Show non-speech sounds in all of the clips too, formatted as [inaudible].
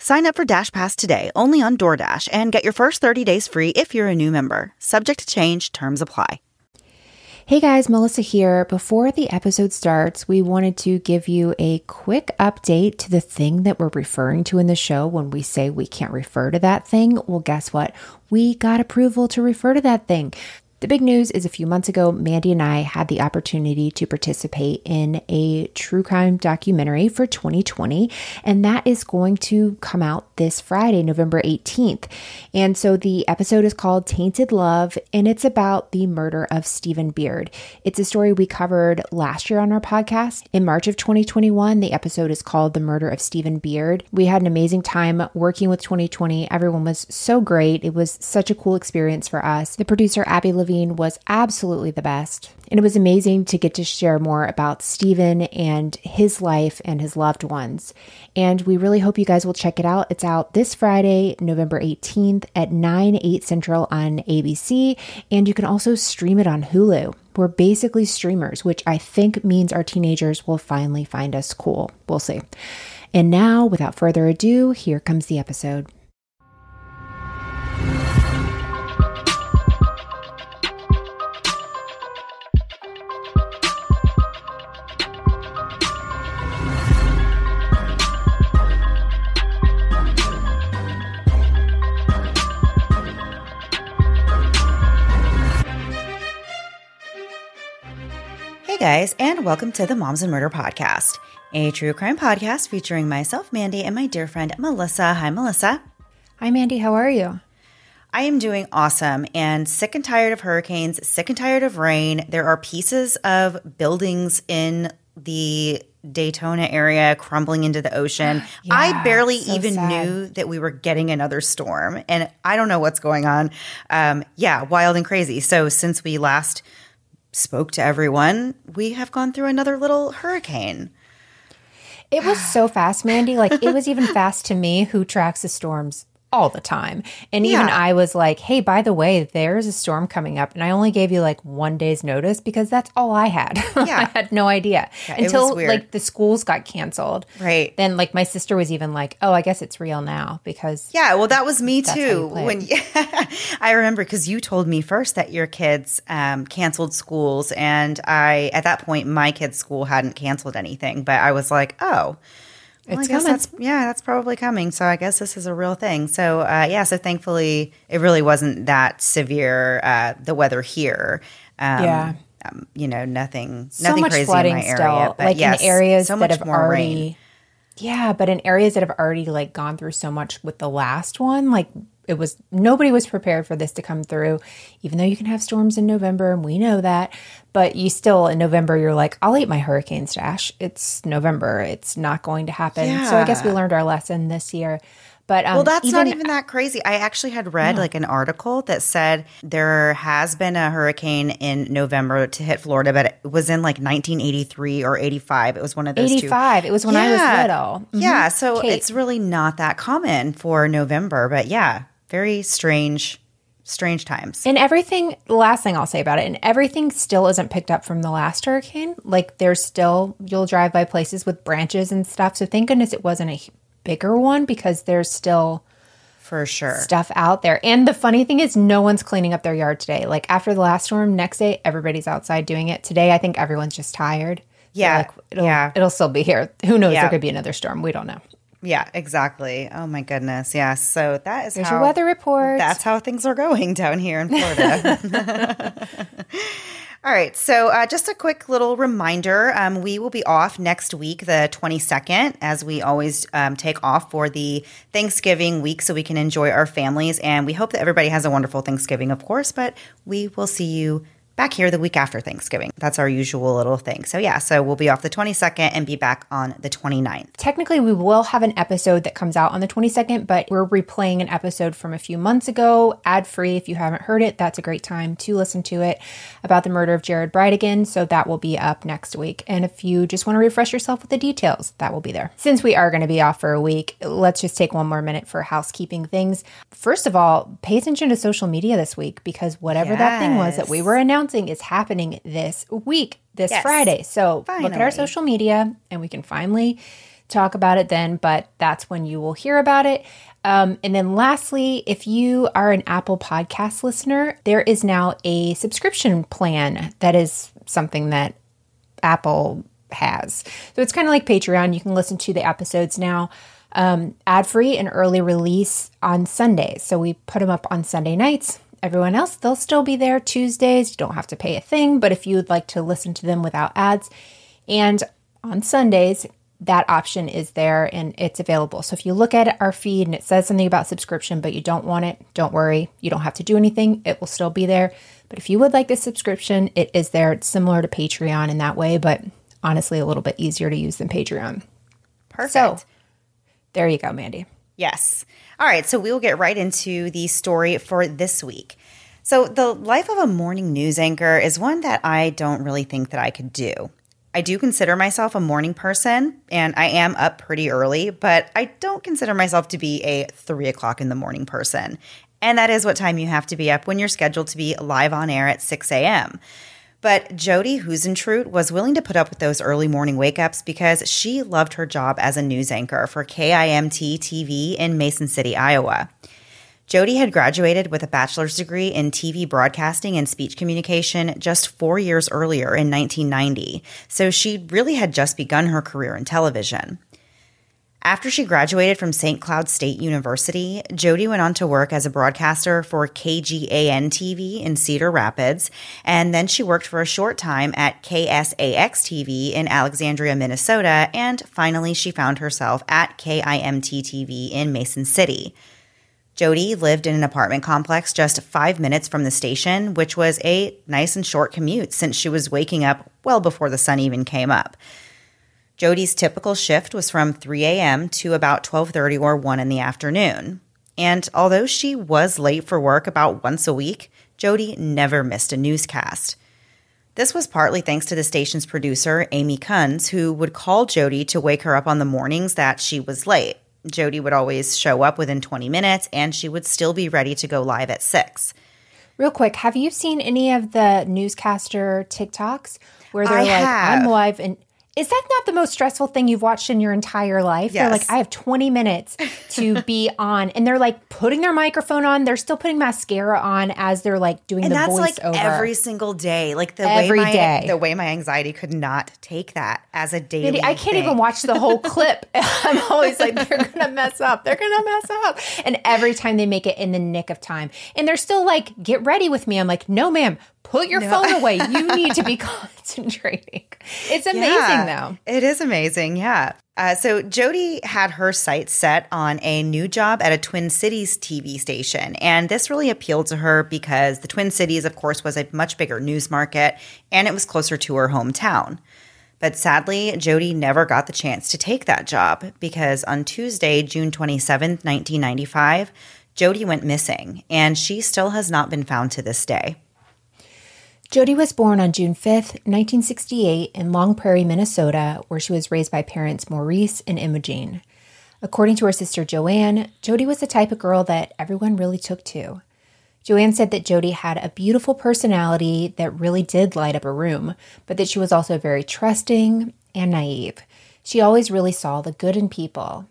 Sign up for Dash Pass today only on DoorDash and get your first 30 days free if you're a new member. Subject to change, terms apply. Hey guys, Melissa here. Before the episode starts, we wanted to give you a quick update to the thing that we're referring to in the show when we say we can't refer to that thing. Well, guess what? We got approval to refer to that thing. The big news is a few months ago, Mandy and I had the opportunity to participate in a true crime documentary for 20/20, and that is going to come out this Friday, November 18th. And so the episode is called Tainted Love, and it's about the murder of Steven Beard. It's a story we covered last year on our podcast. In March of 2021, the episode is called The Murder of Steven Beard. We had an amazing time working with 20/20. Everyone was so great. It was such a cool experience for us. The producer, Abby Levine, was absolutely the best. And it was amazing to get to share more about Steven and his life and his loved ones. And we really hope you guys will check it out. It's out this Friday, November 18th at 9, 8 Central on ABC. And you can also stream it on Hulu. We're basically streamers, which I think means our teenagers will finally find us cool. We'll see. And now, without further ado, here comes the episode. Guys, and welcome to the Moms and Murder Podcast, a true crime podcast featuring myself, Mandy, and my dear friend Melissa. Hi, Melissa. Hi, Mandy. How are you? I am doing awesome and sick and tired of hurricanes, sick and tired of rain. There are pieces of buildings in the Daytona area crumbling into the ocean. [gasps] Yeah, I barely so even sad. knew that we were getting another storm, and I don't know what's going on. Um, yeah, wild and crazy. So, since we last spoke to everyone, we have gone through another little hurricane. It was so fast, Mandy. Like it was even fast to me who tracks the storms all the time. And even I was like, hey, by the way, there's a storm coming up. And I only gave you like one day's notice because that's all I had. [laughs] Yeah. I had no idea Yeah, until like the schools got canceled. Right. Then like my sister was even like, oh, I guess it's real now because Yeah, well, that was me That's how you too. When [laughs] I remember because you told me first that your kids um, canceled schools, and I at that point my kids' school hadn't canceled anything, but I was like, oh. Well, It's I guess coming. that's yeah, that's probably coming. So I guess this is a real thing. So uh, yeah, so thankfully it really wasn't that severe. Uh, the weather here, um, Yeah. um, you know, nothing, so nothing much crazy flooding in my still. area, but like yes, in areas so that have more already rain. Yeah, but in areas that have already like gone through so much with the last one, like it was nobody was prepared for this to come through, even though you can have storms in November and we know that. But you still in November, you're like, I'll eat my hurricane stash. It's November. It's not going to happen. So I guess we learned our lesson this year. But um, Well, that's not even that crazy. I actually had read No. like an article that said there has been a hurricane in November to hit Florida, but it was in like 1983 or 85. It was one of those two. 85. It was when I was Yeah. little. Mhm. Yeah, so Kate. it's really not that common for November, but yeah, very strange, strange times. And everything, the last thing I'll say about it, and everything still isn't picked up from the last hurricane. Like there's still, you'll drive by places with branches and stuff. So thank goodness it wasn't a bigger one because there's still for sure. stuff out there. And the funny thing is, no one's cleaning up their yard today. Like after the last storm, next day, everybody's outside doing it. Today, I think everyone's just tired. Yeah, Like, it'll, yeah. It'll still be here. Who knows? Yeah. There could be another storm. We don't know. Yeah, exactly. Oh my goodness. Yeah. So that is There's how your weather report. That's how things are going down here in Florida. [laughs] All right. So, uh, just a quick little reminder um, we will be off next week, the 22nd, as we always um, take off for the Thanksgiving week so we can enjoy our families. And we hope that everybody has a wonderful Thanksgiving, of course, but we will see you back here the week after Thanksgiving. That's our usual little thing. So, yeah, so we'll be off the 22nd and be back on the 29th. Technically, we will have an episode that comes out on the 22nd, but we're replaying an episode from a few months ago, ad free. If you haven't heard it, that's a great time to listen to it about the murder of Jared Bridegan. So that will be up next week. And if you just want to refresh yourself with the details, that will be there. Since we are going to be off for a week, let's just take one more minute for housekeeping things. First of all, pay attention to social media this week because whatever that thing was that we were announcing is happening this week, this Yes. Friday. So look at our social media and we can finally talk about it then, but that's when you will hear about it. Um, and then lastly, if you are an Apple Podcast listener, there is now a subscription plan that is something that Apple has. So it's kind of like Patreon. You can listen to the episodes now um, ad free and early release on Sundays. So we put them up on Sunday nights. Everyone else, they'll still be there Tuesdays. You don't have to pay a thing, but if you would like to listen to them without ads, and on Sundays, that option is there and it's available. So if you look at our feed and it says something about subscription, but you don't want it, don't worry. You don't have to do anything. It will still be there. But if you would like the subscription, it is there. It's similar to Patreon in that way, but honestly, a little bit easier to use than Patreon. Perfect. So there you go, Mandy. Yes. All right. So we will get right into the story for this week. So, the life of a morning news anchor is one that I don't really think that I could do. I do consider myself a morning person and I am up pretty early, but I don't consider myself to be a three o'clock in the morning person. And that is what time you have to be up when you're scheduled to be live on air at 6 a.m. But Jodi Huisentruit was willing to put up with those early morning wake ups because she loved her job as a news anchor for KIMT TV in Mason City, Iowa. Jodi had graduated with a bachelor's degree in TV broadcasting and speech communication just four years earlier in 1990, so she really had just begun her career in television. After she graduated from St. Cloud State University, Jodi went on to work as a broadcaster for KGAN TV in Cedar Rapids, and then she worked for a short time at KSAX TV in Alexandria, Minnesota, and finally she found herself at KIMT TV in Mason City. Jodi lived in an apartment complex just five minutes from the station, which was a nice and short commute since she was waking up well before the sun even came up. Jodi's typical shift was from 3 a.m. to about 12:30 or 1 in the afternoon. And although she was late for work about once a week, Jodi never missed a newscast. This was partly thanks to the station's producer, Amy Kunz, who would call Jodi to wake her up on the mornings that she was late. Jodi would always show up within 20 minutes and she would still be ready to go live at 6. Real quick, have you seen any of the newscaster TikToks where they're I like, have. I'm live and is that not the most stressful thing you've watched in your entire life? They're like, I have 20 minutes to [laughs] be on. And they're like putting their microphone on. They're still putting mascara on as they're like doing And the that's like over. every single day. Like the Every way my day. the way my anxiety could not take that as a daily. I can't thing. even watch the whole [laughs] clip. [laughs] I'm always like, they're gonna mess up. They're gonna mess up. And every time they make it in the nick of time, and they're still like, get ready with me. I'm like, no, ma'am, put your no. phone away. You [laughs] need to be [laughs] concentrating. It's amazing, yeah, though. It is amazing. Yeah. Uh, so Jodi had her sights set on a new job at a Twin Cities TV station, and this really appealed to her because the Twin Cities, of course, was a much bigger news market, and it was closer to her hometown. But sadly, Jodi never got the chance to take that job because on Tuesday, June 27, 1995, Jodi went missing, and she still has not been found to this day. Jodi was born on June 5, 1968, in Long Prairie, Minnesota, where she was raised by parents Maurice and Imogene. According to her sister Joanne, Jodi was the type of girl that everyone really took to. Joanne said that Jodi had a beautiful personality that really did light up a room, but that she was also very trusting and naive. She always really saw the good in people.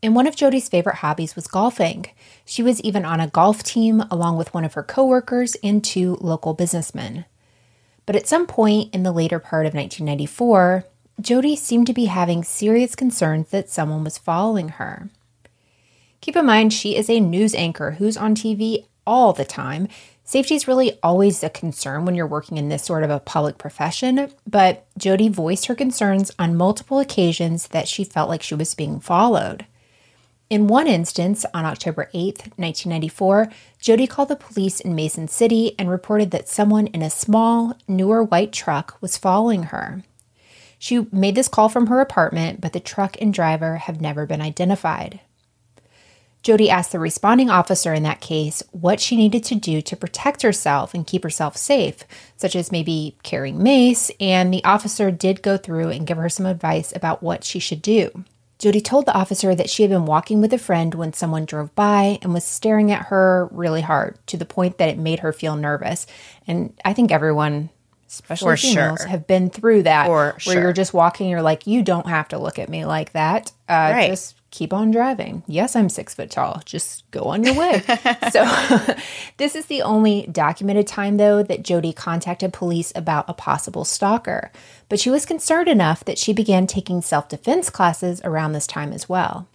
And one of Jodi's favorite hobbies was golfing. She was even on a golf team along with one of her coworkers and two local businessmen. But at some point in the later part of 1994, Jodi seemed to be having serious concerns that someone was following her. Keep in mind, she is a news anchor who's on TV all the time. Safety is really always a concern when you're working in this sort of a public profession, but Jodi voiced her concerns on multiple occasions that she felt like she was being followed. In one instance, on October 8, 1994, Jodi called the police in Mason City and reported that someone in a small, newer white truck was following her. She made this call from her apartment, but the truck and driver have never been identified. Jodi asked the responding officer in that case what she needed to do to protect herself and keep herself safe, such as maybe carrying mace, and the officer did go through and give her some advice about what she should do. Jodi told the officer that she had been walking with a friend when someone drove by and was staring at her really hard to the point that it made her feel nervous. And I think everyone, especially For females, sure. have been through that For where sure. you're just walking, you're like, you don't have to look at me like that. Uh, right. Just keep on driving. Yes, I'm six foot tall. Just go on your way. [laughs] so, [laughs] this is the only documented time, though, that Jodi contacted police about a possible stalker. But she was concerned enough that she began taking self defense classes around this time as well.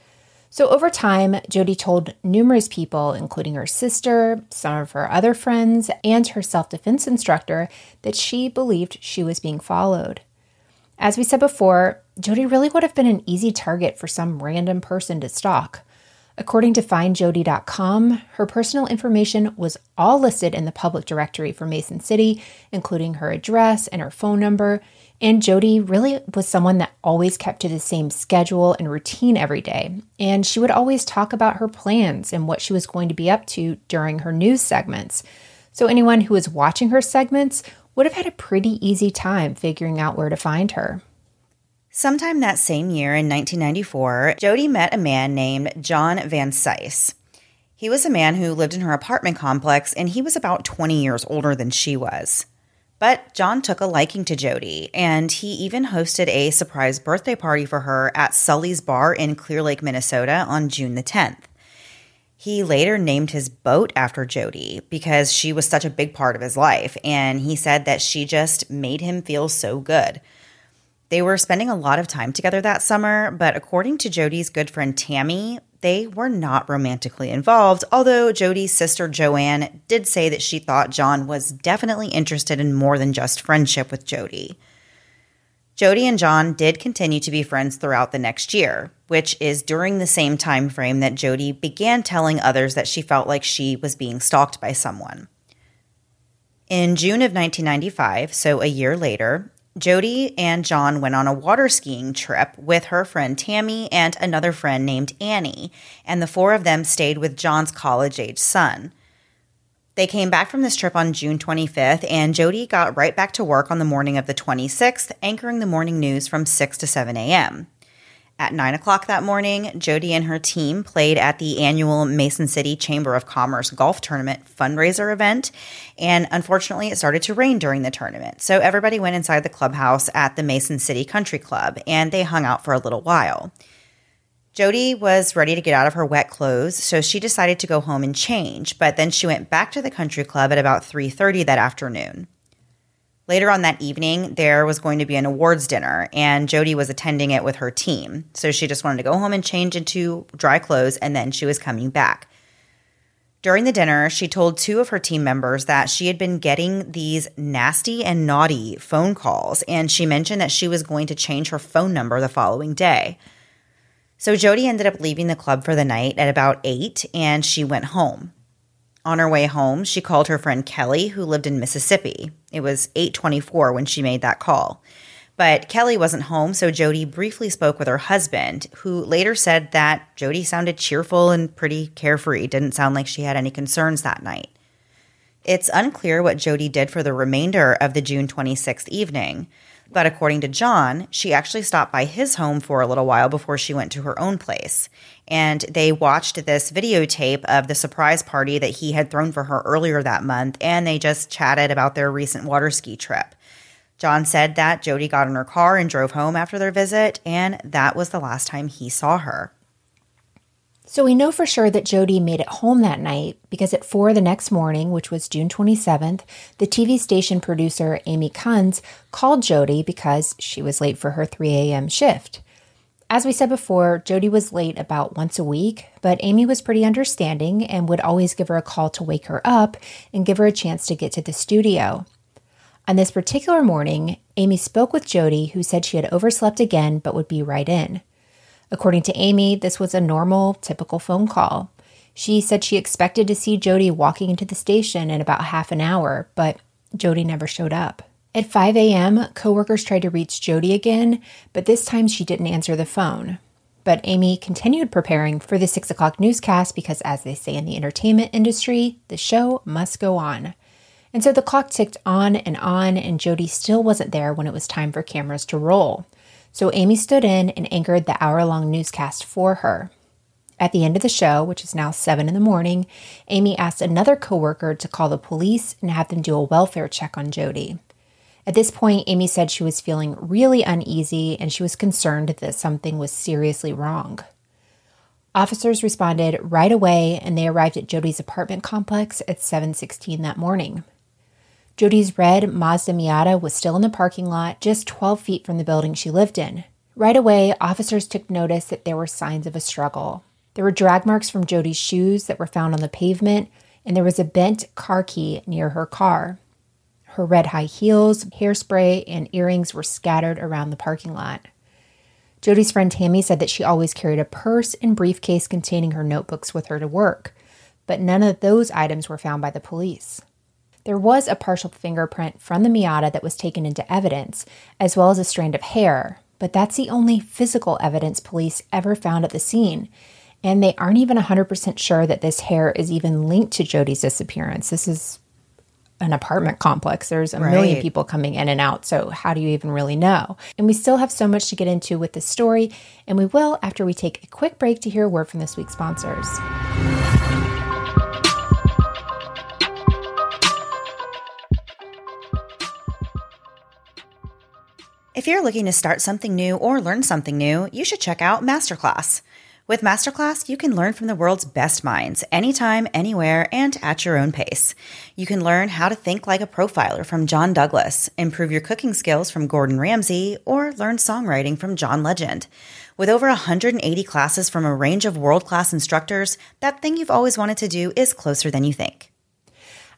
So, over time, Jodi told numerous people, including her sister, some of her other friends, and her self defense instructor, that she believed she was being followed. As we said before, Jodi really would have been an easy target for some random person to stalk. According to findjodi.com, her personal information was all listed in the public directory for Mason City, including her address and her phone number. And Jodi really was someone that always kept to the same schedule and routine every day. And she would always talk about her plans and what she was going to be up to during her news segments. So anyone who was watching her segments would have had a pretty easy time figuring out where to find her. Sometime that same year in 1994, Jodi met a man named John Vansice. He was a man who lived in her apartment complex and he was about 20 years older than she was. But John took a liking to Jodi, and he even hosted a surprise birthday party for her at Sully's Bar in Clear Lake, Minnesota on June the 10th. He later named his boat after Jodi because she was such a big part of his life, and he said that she just made him feel so good. They were spending a lot of time together that summer, but according to Jodi's good friend Tammy, they were not romantically involved, although Jodi's sister Joanne did say that she thought John was definitely interested in more than just friendship with Jodi. Jodi and John did continue to be friends throughout the next year, which is during the same time frame that Jodi began telling others that she felt like she was being stalked by someone. In June of 1995, so a year later, Jodi and John went on a water skiing trip with her friend Tammy and another friend named Annie, and the four of them stayed with John's college age son. They came back from this trip on June 25th, and Jodi got right back to work on the morning of the 26th, anchoring the morning news from 6 to 7 a.m. At 9 o'clock that morning, Jodi and her team played at the annual Mason City Chamber of Commerce golf tournament fundraiser event. And unfortunately, it started to rain during the tournament. So everybody went inside the clubhouse at the Mason City Country Club and they hung out for a little while. Jodi was ready to get out of her wet clothes, so she decided to go home and change, but then she went back to the country club at about 3:30 that afternoon. Later on that evening, there was going to be an awards dinner, and Jodi was attending it with her team. So she just wanted to go home and change into dry clothes, and then she was coming back. During the dinner, she told two of her team members that she had been getting these nasty and naughty phone calls, and she mentioned that she was going to change her phone number the following day. So Jodi ended up leaving the club for the night at about 8 and she went home. On her way home, she called her friend Kelly who lived in Mississippi. It was 8:24 when she made that call. But Kelly wasn't home, so Jodi briefly spoke with her husband, who later said that Jodi sounded cheerful and pretty carefree, didn't sound like she had any concerns that night. It's unclear what Jodi did for the remainder of the June 26th evening, but according to John, she actually stopped by his home for a little while before she went to her own place. And they watched this videotape of the surprise party that he had thrown for her earlier that month, and they just chatted about their recent water ski trip. John said that Jodi got in her car and drove home after their visit, and that was the last time he saw her. So we know for sure that Jodi made it home that night because at 4 the next morning, which was June 27th, the TV station producer Amy Kunz called Jodi because she was late for her 3 a.m. shift. As we said before, Jodi was late about once a week, but Amy was pretty understanding and would always give her a call to wake her up and give her a chance to get to the studio. On this particular morning, Amy spoke with Jodi, who said she had overslept again but would be right in. According to Amy, this was a normal, typical phone call. She said she expected to see Jodi walking into the station in about half an hour, but Jodi never showed up. At 5 a.m., coworkers tried to reach Jodi again, but this time she didn't answer the phone. But Amy continued preparing for the 6 o'clock newscast because, as they say in the entertainment industry, the show must go on. And so the clock ticked on and on, and Jodi still wasn't there when it was time for cameras to roll. So Amy stood in and anchored the hour long newscast for her. At the end of the show, which is now 7 in the morning, Amy asked another coworker to call the police and have them do a welfare check on Jodi. At this point, Amy said she was feeling really uneasy and she was concerned that something was seriously wrong. Officers responded right away and they arrived at Jodi's apartment complex at 7:16 that morning. Jodi's red Mazda Miata was still in the parking lot, just 12 feet from the building she lived in. Right away, officers took notice that there were signs of a struggle. There were drag marks from Jodi's shoes that were found on the pavement, and there was a bent car key near her car. Her red high heels, hairspray, and earrings were scattered around the parking lot. Jodi's friend Tammy said that she always carried a purse and briefcase containing her notebooks with her to work, but none of those items were found by the police. There was a partial fingerprint from the Miata that was taken into evidence, as well as a strand of hair, but that's the only physical evidence police ever found at the scene. And they aren't even 100% sure that this hair is even linked to Jodi's disappearance. This is an apartment complex. There's a right. million people coming in and out. So, how do you even really know? And we still have so much to get into with this story, and we will after we take a quick break to hear a word from this week's sponsors. If you're looking to start something new or learn something new, you should check out Masterclass. With Masterclass, you can learn from the world's best minds anytime, anywhere, and at your own pace. You can learn how to think like a profiler from John Douglas, improve your cooking skills from Gordon Ramsay, or learn songwriting from John Legend. With over 180 classes from a range of world class instructors, that thing you've always wanted to do is closer than you think.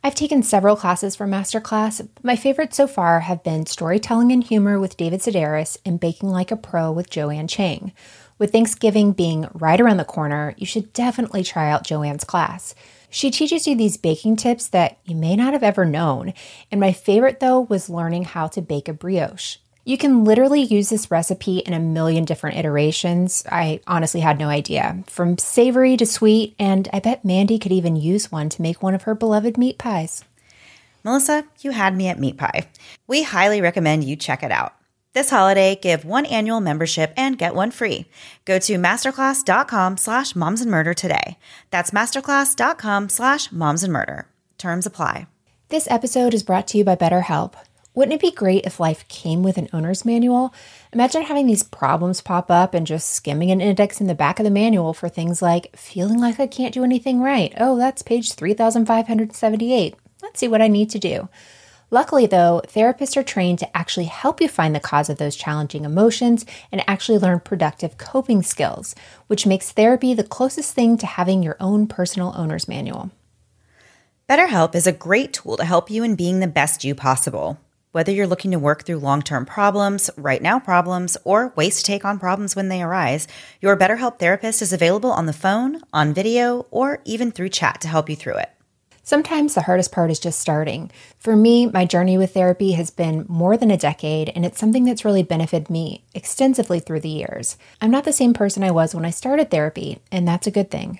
I've taken several classes from Masterclass. But my favorites so far have been Storytelling and Humor with David Sedaris and Baking Like a Pro with Joanne Chang. With Thanksgiving being right around the corner, you should definitely try out Joanne's class. She teaches you these baking tips that you may not have ever known. And my favorite, though, was learning how to bake a brioche. You can literally use this recipe in a million different iterations. I honestly had no idea. From savory to sweet, and I bet Mandy could even use one to make one of her beloved meat pies. Melissa, you had me at meat pie. We highly recommend you check it out. This holiday, give one annual membership and get one free. Go to masterclass.com slash moms and murder today. That's masterclass.com slash moms and murder. Terms apply. This episode is brought to you by BetterHelp. Wouldn't it be great if life came with an owner's manual? Imagine having these problems pop up and just skimming an index in the back of the manual for things like feeling like I can't do anything right. Oh, that's page 3578. Let's see what I need to do. Luckily, though, therapists are trained to actually help you find the cause of those challenging emotions and actually learn productive coping skills, which makes therapy the closest thing to having your own personal owner's manual. BetterHelp is a great tool to help you in being the best you possible. Whether you're looking to work through long term problems, right now problems, or ways to take on problems when they arise, your BetterHelp therapist is available on the phone, on video, or even through chat to help you through it. Sometimes the hardest part is just starting. For me, my journey with therapy has been more than a decade, and it's something that's really benefited me extensively through the years. I'm not the same person I was when I started therapy, and that's a good thing.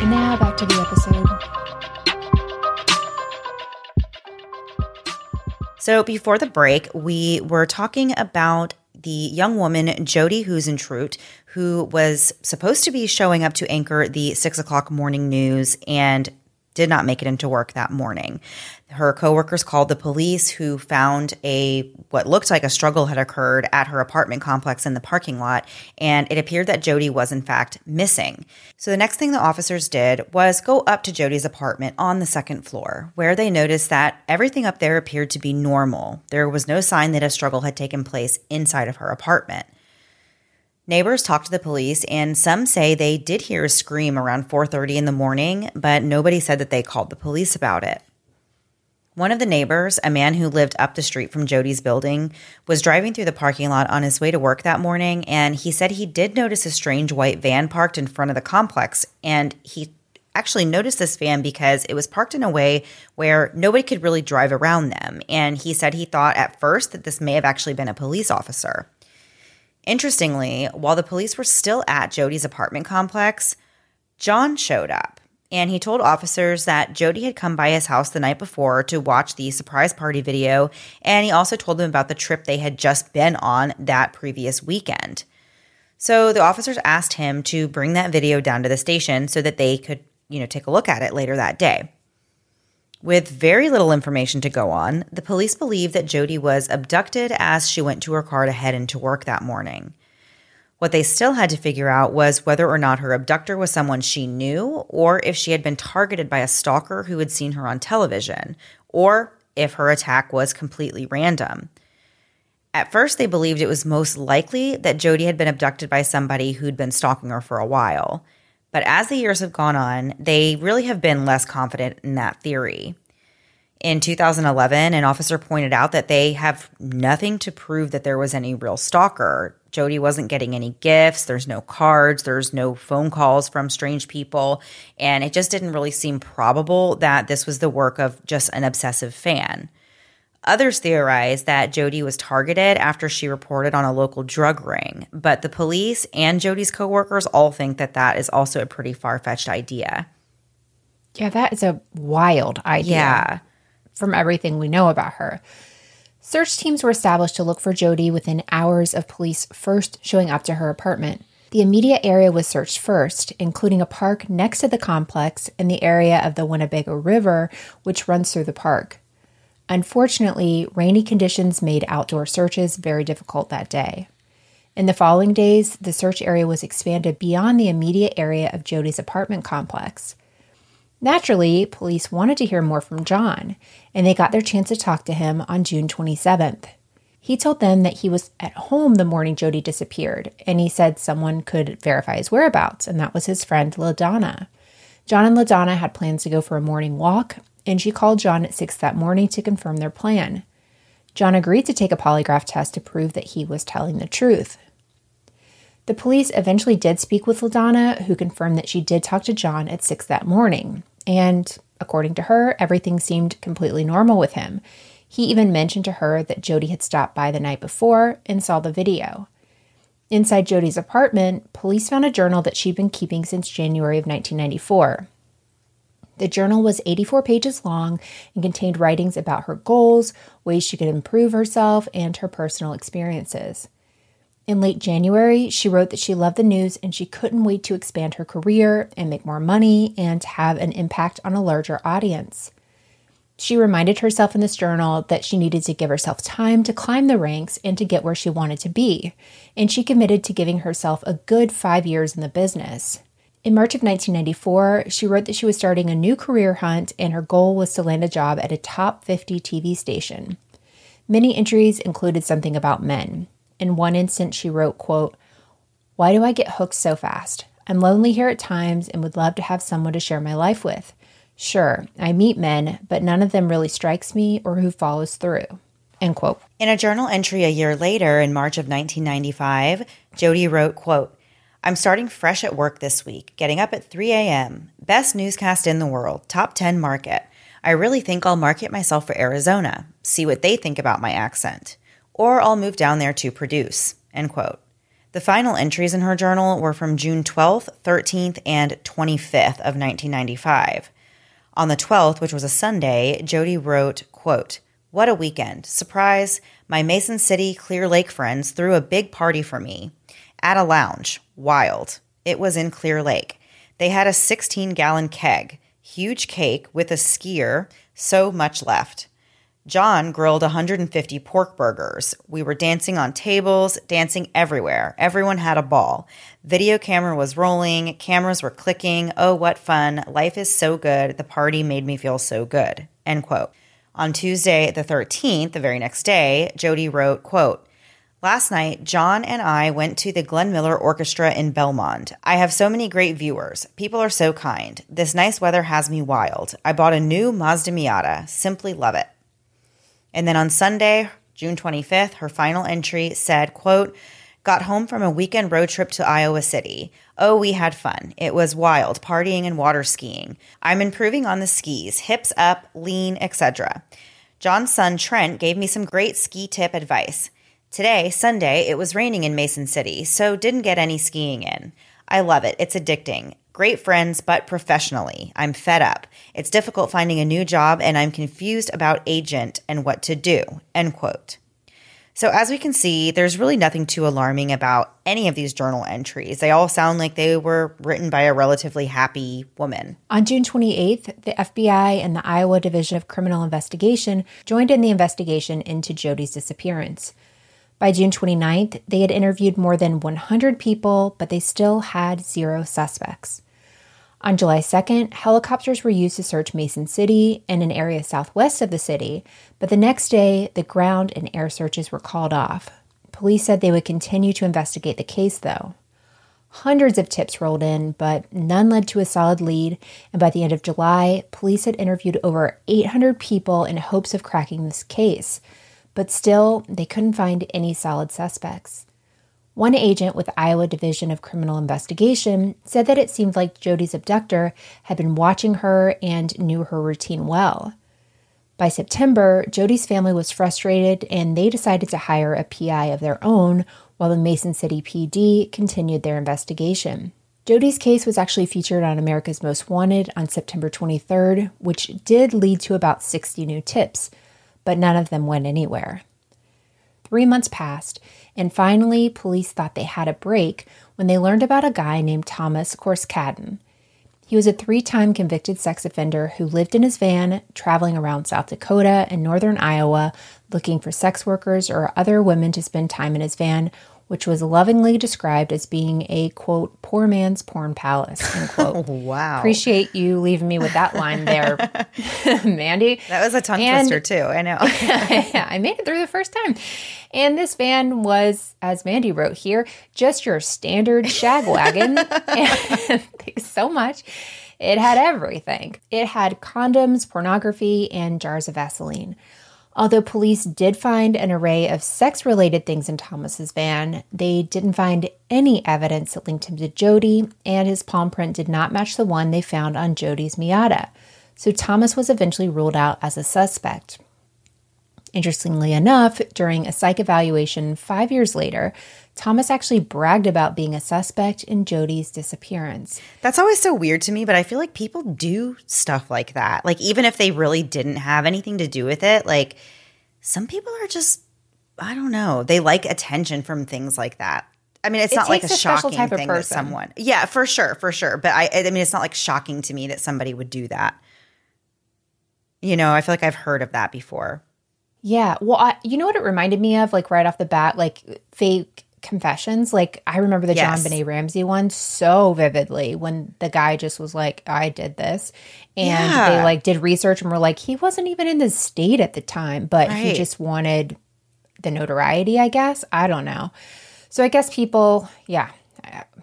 And now back to the episode. So before the break, we were talking about the young woman, Jodi Huisentruit, who was supposed to be showing up to anchor the six o'clock morning news and did not make it into work that morning. Her coworkers called the police who found a what looked like a struggle had occurred at her apartment complex in the parking lot and it appeared that Jodi was in fact missing. So the next thing the officers did was go up to Jodi's apartment on the second floor where they noticed that everything up there appeared to be normal. There was no sign that a struggle had taken place inside of her apartment. Neighbors talked to the police and some say they did hear a scream around 4:30 in the morning, but nobody said that they called the police about it. One of the neighbors, a man who lived up the street from Jodi's building, was driving through the parking lot on his way to work that morning, and he said he did notice a strange white van parked in front of the complex. And he actually noticed this van because it was parked in a way where nobody could really drive around them. And he said he thought at first that this may have actually been a police officer. Interestingly, while the police were still at Jodi's apartment complex, John showed up and he told officers that Jodi had come by his house the night before to watch the surprise party video, and he also told them about the trip they had just been on that previous weekend. So the officers asked him to bring that video down to the station so that they could, you know, take a look at it later that day. With very little information to go on, the police believe that Jodi was abducted as she went to her car to head into work that morning. What they still had to figure out was whether or not her abductor was someone she knew, or if she had been targeted by a stalker who had seen her on television, or if her attack was completely random. At first, they believed it was most likely that Jodi had been abducted by somebody who'd been stalking her for a while. But as the years have gone on, they really have been less confident in that theory. In 2011, an officer pointed out that they have nothing to prove that there was any real stalker. Jodi wasn't getting any gifts, there's no cards, there's no phone calls from strange people, and it just didn't really seem probable that this was the work of just an obsessive fan. Others theorize that Jodi was targeted after she reported on a local drug ring, but the police and Jodi's coworkers all think that that is also a pretty far-fetched idea. Yeah, that is a wild idea. Yeah. From everything we know about her. Search teams were established to look for Jodi within hours of police first showing up to her apartment. The immediate area was searched first, including a park next to the complex and the area of the Winnebago River, which runs through the park. Unfortunately, rainy conditions made outdoor searches very difficult that day. In the following days, the search area was expanded beyond the immediate area of Jodi's apartment complex. Naturally, police wanted to hear more from John, and they got their chance to talk to him on June 27th. He told them that he was at home the morning Jodi disappeared, and he said someone could verify his whereabouts, and that was his friend LaDonna. John and LaDonna had plans to go for a morning walk, and she called John at 6 that morning to confirm their plan. John agreed to take a polygraph test to prove that he was telling the truth. The police eventually did speak with LaDonna, who confirmed that she did talk to John at 6 that morning. And according to her, everything seemed completely normal with him. He even mentioned to her that Jodi had stopped by the night before and saw the video. Inside Jodi's apartment, police found a journal that she'd been keeping since January of 1994. The journal was 84 pages long and contained writings about her goals, ways she could improve herself, and her personal experiences. In late January, she wrote that she loved the news and she couldn't wait to expand her career and make more money and have an impact on a larger audience. She reminded herself in this journal that she needed to give herself time to climb the ranks and to get where she wanted to be, and she committed to giving herself a good five years in the business. In March of 1994, she wrote that she was starting a new career hunt and her goal was to land a job at a top 50 TV station. Many entries included something about men. In one instance, she wrote, quote, Why do I get hooked so fast? I'm lonely here at times and would love to have someone to share my life with. Sure, I meet men, but none of them really strikes me or who follows through. End quote. In a journal entry a year later, in March of 1995, Jodi wrote, quote, I'm starting fresh at work this week, getting up at 3 a.m. Best newscast in the world, top 10 market. I really think I'll market myself for Arizona, see what they think about my accent. Or I'll move down there to produce. End quote. The final entries in her journal were from June 12th, 13th, and 25th of 1995. On the 12th, which was a Sunday, Jodi wrote, quote, What a weekend. Surprise. My Mason City Clear Lake friends threw a big party for me at a lounge. Wild. It was in Clear Lake. They had a 16 gallon keg, huge cake with a skier, so much left. John grilled 150 pork burgers. We were dancing on tables, dancing everywhere. Everyone had a ball. Video camera was rolling, cameras were clicking. Oh, what fun. Life is so good. The party made me feel so good. End quote. On Tuesday, the 13th, the very next day, Jodi wrote, quote, Last night, John and I went to the Glenn Miller Orchestra in Belmond. I have so many great viewers. People are so kind. This nice weather has me wild. I bought a new Mazda Miata. Simply love it. And then on Sunday, June 25th, her final entry said, quote, Got home from a weekend road trip to Iowa City. Oh, we had fun. It was wild, partying and water skiing. I'm improving on the skis, hips up, lean, etc. John's son Trent gave me some great ski tip advice. Today, Sunday, it was raining in Mason City, so didn't get any skiing in. I love it. It's addicting. Great friends, but professionally. I'm fed up. It's difficult finding a new job and I'm confused about agent and what to do. End quote. So, as we can see, there's really nothing too alarming about any of these journal entries. They all sound like they were written by a relatively happy woman. On June 28th, the FBI and the Iowa Division of Criminal Investigation joined in the investigation into Jodi's disappearance. By June 29th, they had interviewed more than 100 people, but they still had zero suspects. On July 2nd, helicopters were used to search Mason City and an area southwest of the city, but the next day, the ground and air searches were called off. Police said they would continue to investigate the case, though. Hundreds of tips rolled in, but none led to a solid lead, and by the end of July, police had interviewed over 800 people in hopes of cracking this case but still, they couldn't find any solid suspects. One agent with Iowa Division of Criminal Investigation said that it seemed like Jodi's abductor had been watching her and knew her routine well. By September, Jodi's family was frustrated and they decided to hire a PI of their own while the Mason City PD continued their investigation. Jodi's case was actually featured on America's Most Wanted on September 23rd, which did lead to about 60 new tips, but none of them went anywhere. Three months passed, and finally, police thought they had a break when they learned about a guy named Thomas Korskadden. He was a three time convicted sex offender who lived in his van, traveling around South Dakota and northern Iowa, looking for sex workers or other women to spend time in his van which was lovingly described as being a quote poor man's porn palace end [laughs] quote. Wow. Appreciate you leaving me with that line there [laughs] mandy. That was a tongue and, twister too i know. [laughs] Yeah i made it through the first time. And this van was as mandy wrote here just your standard shag wagon. Thanks so much. It had everything. It had condoms pornography and jars of vaseline Although police did find an array of sex related things in Thomas's van, they didn't find any evidence that linked him to Jodi, and his palm print did not match the one they found on Jodi's Miata. So Thomas was eventually ruled out as a suspect. Interestingly enough, during a psych evaluation five years later, Thomas actually bragged about being a suspect in Jodi's disappearance. That's always so weird to me, but I feel like people do stuff like that. Like, even if they really didn't have anything to do with it, like, some people are just I don't know. They like attention from things like that. I mean, it's It not like a, a shocking type of thing that person. someone. Yeah, for sure, for sure. But I, I mean, it's not like shocking to me that somebody would do that. You know, I feel like I've heard of that before. Yeah. Well, I, you know what it reminded me of, like right off the bat, like fake confessions. Like I remember the Yes. JonBenét Ramsey one so vividly when the guy just was like, "I did this," and Yeah. they like did research and were like, he wasn't even in the state at the time, but he just wanted the notoriety. I guess I don't know. So I guess people, yeah,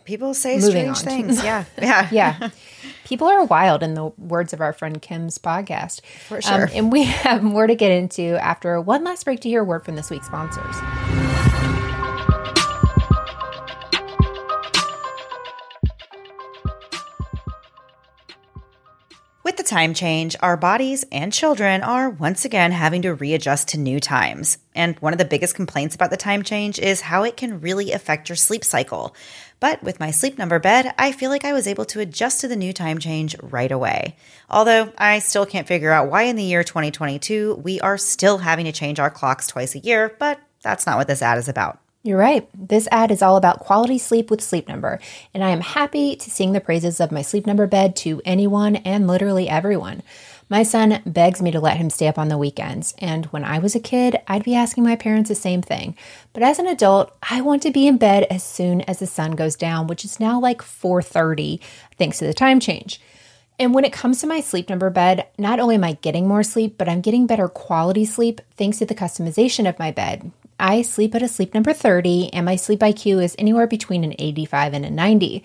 People say Moving strange things. [laughs] Yeah, yeah, [laughs] yeah. People are wild, in the words of our friend Kim's podcast. For um, sure. and we [laughs] have more to get into after one last break to hear a word from this week's sponsors. With the time change, our bodies and children are once again having to readjust to new times. And one of the biggest complaints about the time change is how it can really affect your sleep cycle. But with my sleep number bed, I feel like I was able to adjust to the new time change right away. Although I still can't figure out why in the year 2022 we are still having to change our clocks twice a year, but that's not what this ad is about. You're right. This ad is all about quality sleep with Sleep Number, and I am happy to sing the praises of my Sleep Number bed to anyone and literally everyone. My son begs me to let him stay up on the weekends, and when I was a kid, I'd be asking my parents the same thing. But as an adult, I want to be in bed as soon as the sun goes down, which is now like 4:30 thanks to the time change. And when it comes to my sleep number bed, not only am I getting more sleep, but I'm getting better quality sleep thanks to the customization of my bed. I sleep at a sleep number 30, and my sleep IQ is anywhere between an 85 and a 90.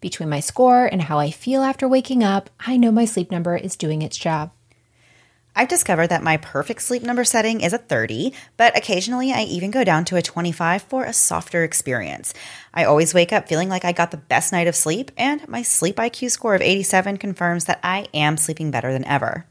Between my score and how I feel after waking up, I know my sleep number is doing its job. I've discovered that my perfect sleep number setting is a 30, but occasionally I even go down to a 25 for a softer experience. I always wake up feeling like I got the best night of sleep, and my sleep IQ score of 87 confirms that I am sleeping better than ever.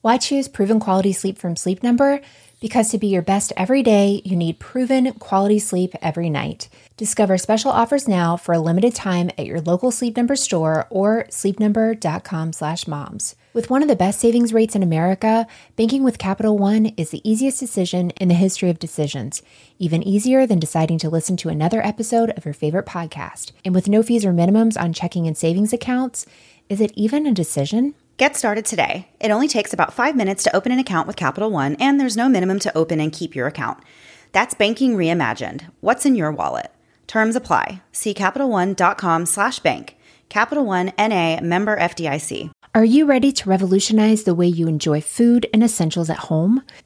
Why choose proven quality sleep from Sleep Number? Because to be your best every day, you need proven quality sleep every night. Discover special offers now for a limited time at your local Sleep Number store or sleepnumber.com/moms. With one of the best savings rates in America, banking with Capital One is the easiest decision in the history of decisions, even easier than deciding to listen to another episode of your favorite podcast. And with no fees or minimums on checking and savings accounts, is it even a decision? Get started today. It only takes about five minutes to open an account with Capital One, and there's no minimum to open and keep your account. That's banking reimagined. What's in your wallet? Terms apply. See CapitalOne.com slash bank. Capital One NA member FDIC. Are you ready to revolutionize the way you enjoy food and essentials at home?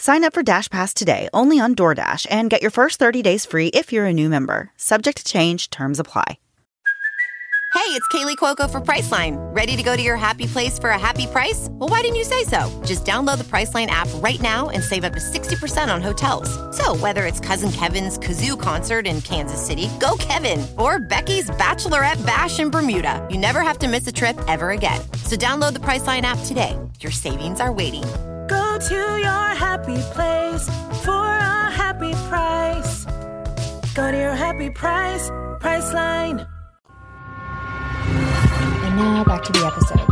Sign up for Dash Pass today only on DoorDash and get your first 30 days free if you're a new member. Subject to change. Terms apply. Hey, it's Kaley Cuoco for Priceline. Ready to go to your happy place for a happy price? Well, why didn't you say so? Just download the Priceline app right now and save up to 60% on hotels. So, whether it's Cousin Kevin's Kazoo concert in Kansas City, go Kevin, or Becky's Bachelorette Bash in Bermuda, you never have to miss a trip ever again. So, download the Priceline app today. Your savings are waiting. Go to your happy place for a happy price. Go to your happy price, Priceline. And now back to the episode.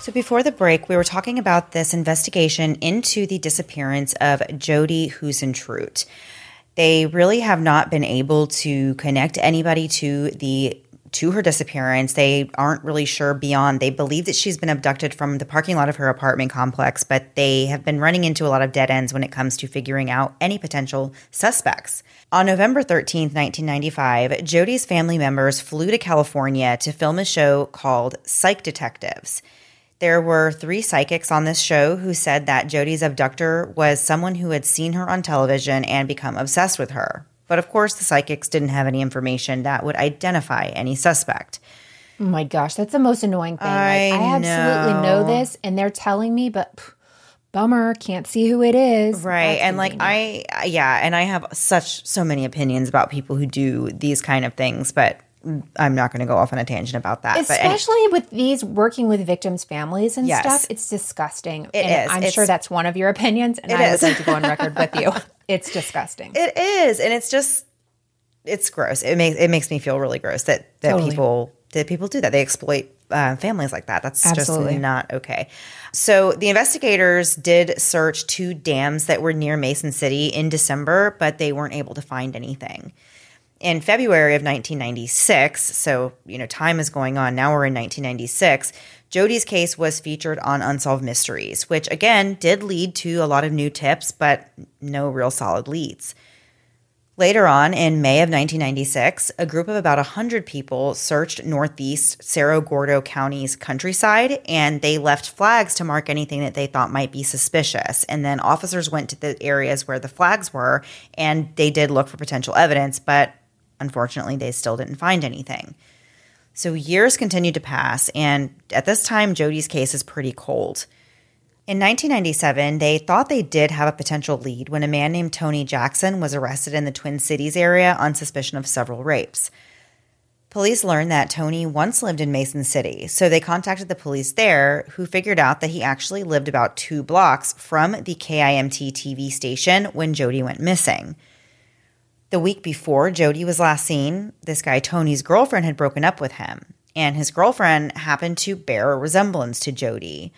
So before the break, we were talking about this investigation into the disappearance of Jodi Huisentruit. They really have not been able to connect anybody to the to her disappearance. They aren't really sure beyond. They believe that she's been abducted from the parking lot of her apartment complex, but they have been running into a lot of dead ends when it comes to figuring out any potential suspects. On November 13th, 1995, Jodi's family members flew to California to film a show called Psych Detectives. There were three psychics on this show who said that Jodi's abductor was someone who had seen her on television and become obsessed with her. But of course, the psychics didn't have any information that would identify any suspect. Oh my gosh, that's the most annoying thing. I like, I absolutely know. know. this, and they're telling me, but pff, bummer, can't see who it is. Right. That's and like. I yeah, and I have such so many opinions about people who do these kind of things, but I'm not going to go off on a tangent about that. but any- Especially with these working with victims' families and Yes. stuff, it's disgusting. It and is. I'm It's- sure that's one of your opinions, and I is. would like to go on record with you. [laughs] It's disgusting. It is, and it's just it's gross. It makes it makes me feel really gross that that Totally. people that people do that. They exploit uh, families like that. That's Absolutely. just not okay. So the investigators did search two dams that were near Mason City in December, but they weren't able to find anything. In February of 1996, so you know time is going on. Now we're in 1996. Jodi's case was featured on Unsolved Mysteries, which again did lead to a lot of new tips, but no real solid leads. Later on, in May of 1996, a group of about 100 people searched northeast Cerro Gordo County's countryside and they left flags to mark anything that they thought might be suspicious. And then officers went to the areas where the flags were and they did look for potential evidence, but unfortunately, they still didn't find anything. So years continued to pass, and at this time, Jodi's case is pretty cold. In 1997, they thought they did have a potential lead when a man named Tony Jackson was arrested in the Twin Cities area on suspicion of several rapes. Police learned that Tony once lived in Mason City, so they contacted the police there, who figured out that he actually lived about two blocks from the KIMT TV station when Jodi went missing. The week before Jodi was last seen, this guy Tony's girlfriend had broken up with him, and his girlfriend happened to bear a resemblance to Jodi.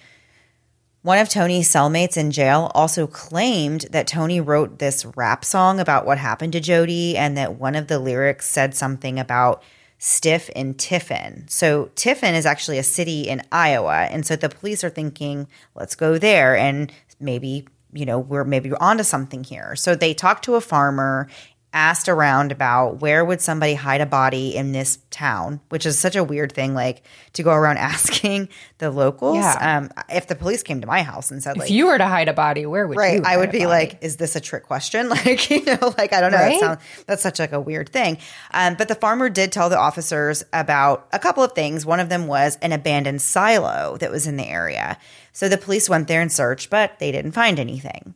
One of Tony's cellmates in jail also claimed that Tony wrote this rap song about what happened to Jodi and that one of the lyrics said something about Stiff and Tiffin. So Tiffin is actually a city in Iowa, and so the police are thinking, let's go there and maybe, you know, we're maybe onto something here. So they talk to a farmer asked around about where would somebody hide a body in this town, which is such a weird thing, like to go around [laughs] asking the locals. Yeah. Um, if the police came to my house and said, like, if you were to hide a body, where would right, you? I would be body? like, is this a trick question? [laughs] Like, you know, like I don't know. That Right? sound- that's such like a weird thing. Um, but the farmer did tell the officers about a couple of things. One of them was an abandoned silo that was in the area. So the police went there and searched, but they didn't find anything.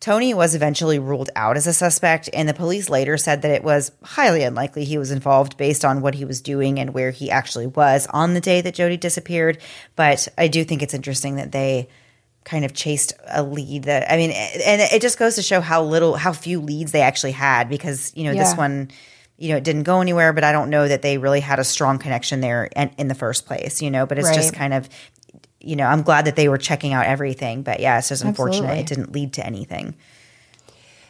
Tony was eventually ruled out as a suspect, and the police later said that it was highly unlikely he was involved based on what he was doing and where he actually was on the day that Jodi disappeared. But I do think it's interesting that they kind of chased a lead that I mean, and it just goes to show how little, how few leads they actually had because you know this one, you know, it didn't go anywhere. But I don't know that they really had a strong connection there in, in the first place, you know. But it's just kind of, you know, I'm glad that they were checking out everything. But yeah, it's just unfortunate Absolutely. it didn't lead to anything.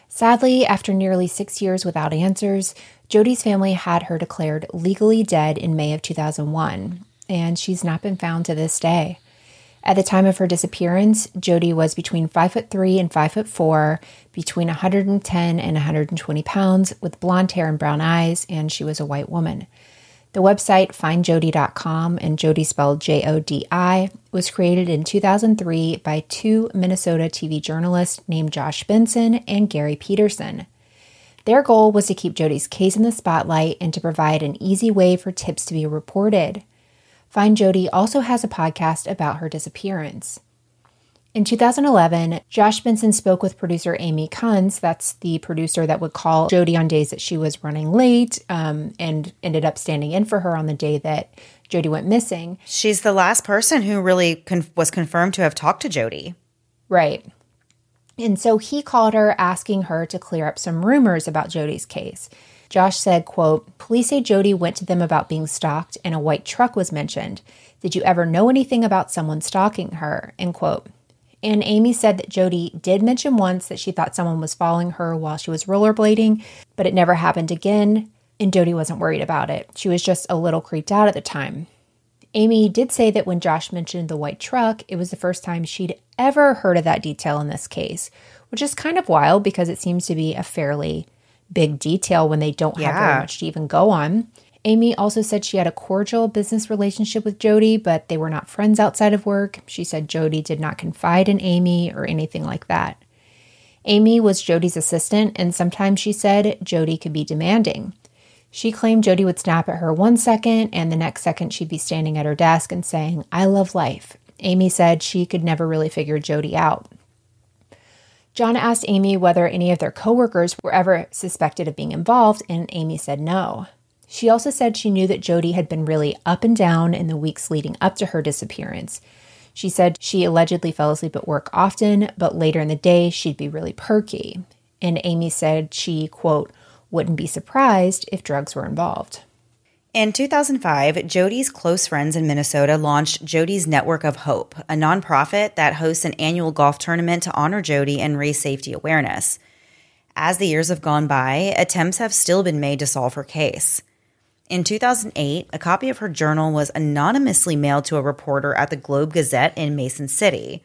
Sadly, after nearly six years without answers, Jodi's family had her declared legally dead in May of 2001, and she's not been found to this day. At the time of her disappearance, Jodi was between five foot three and five foot four, between 110 and 120 pounds, with blonde hair and brown eyes, and she was a white woman. The website findjodi.com and Jodi spelled J O D I was created in 2003 by two Minnesota TV journalists named Josh Benson and Gary Peterson. Their goal was to keep Jodi's case in the spotlight and to provide an easy way for tips to be reported. Find Jodi also has a podcast about her disappearance. In 2011, Josh Benson spoke with producer Amy Kunz, that's the producer that would call Jodi on days that she was running late um, and ended up standing in for her on the day that Jodi went missing. She's the last person who really con- was confirmed to have talked to Jodi. Right. And so he called her asking her to clear up some rumors about Jodi's case. Josh said, quote, Police say Jodi went to them about being stalked and a white truck was mentioned. Did you ever know anything about someone stalking her? End quote. And Amy said that Jodi did mention once that she thought someone was following her while she was rollerblading, but it never happened again, and Jodi wasn't worried about it. She was just a little creeped out at the time. Amy did say that when Josh mentioned the white truck, it was the first time she'd ever heard of that detail in this case, which is kind of wild because it seems to be a fairly big detail when they don't have Yeah. very much to even go on. Amy also said she had a cordial business relationship with Jodi, but they were not friends outside of work. She said Jodi did not confide in Amy or anything like that. Amy was Jodi's assistant, and sometimes she said Jodi could be demanding. She claimed Jodi would snap at her one second, and the next second she'd be standing at her desk and saying, I love life. Amy said she could never really figure Jodi out. John asked Amy whether any of their coworkers were ever suspected of being involved, and Amy said no. She also said she knew that Jodi had been really up and down in the weeks leading up to her disappearance. She said she allegedly fell asleep at work often, but later in the day she'd be really perky. And Amy said she, quote, wouldn't be surprised if drugs were involved. In 2005, Jodi's close friends in Minnesota launched Jodi's Network of Hope, a nonprofit that hosts an annual golf tournament to honor Jodi and raise safety awareness. As the years have gone by, attempts have still been made to solve her case. In 2008, a copy of her journal was anonymously mailed to a reporter at the Globe Gazette in Mason City.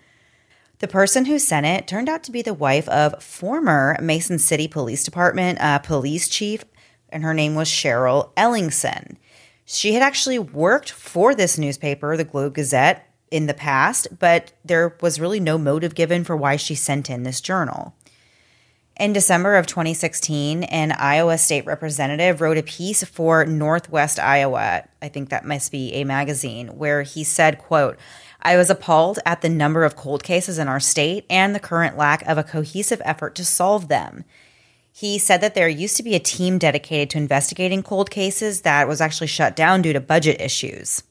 The person who sent it turned out to be the wife of former Mason City Police Department uh, police chief, and her name was Cheryl Ellingson. She had actually worked for this newspaper, the Globe Gazette, in the past, but there was really no motive given for why she sent in this journal. In December of 2016, an Iowa state representative wrote a piece for Northwest Iowa, I think that must be a magazine, where he said, quote, I was appalled at the number of cold cases in our state and the current lack of a cohesive effort to solve them. He said that there used to be a team dedicated to investigating cold cases that was actually shut down due to budget issues.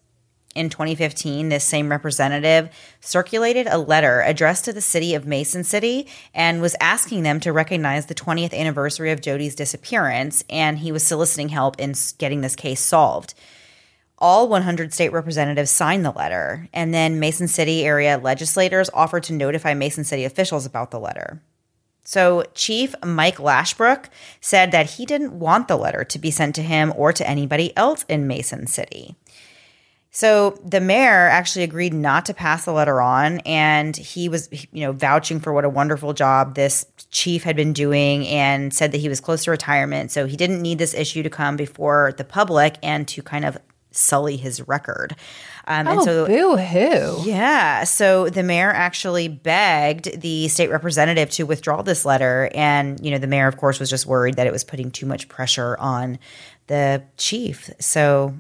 In 2015, this same representative circulated a letter addressed to the city of Mason City and was asking them to recognize the 20th anniversary of Jodi's disappearance, and he was soliciting help in getting this case solved. All 100 state representatives signed the letter, and then Mason City area legislators offered to notify Mason City officials about the letter. So, Chief Mike Lashbrook said that he didn't want the letter to be sent to him or to anybody else in Mason City. So the mayor actually agreed not to pass the letter on, and he was, you know, vouching for what a wonderful job this chief had been doing, and said that he was close to retirement, so he didn't need this issue to come before the public and to kind of sully his record. Um, and Oh, so boo hoo. yeah. So the mayor actually begged the state representative to withdraw this letter. And, you know, the mayor, of course, was just worried that it was putting too much pressure on the chief. So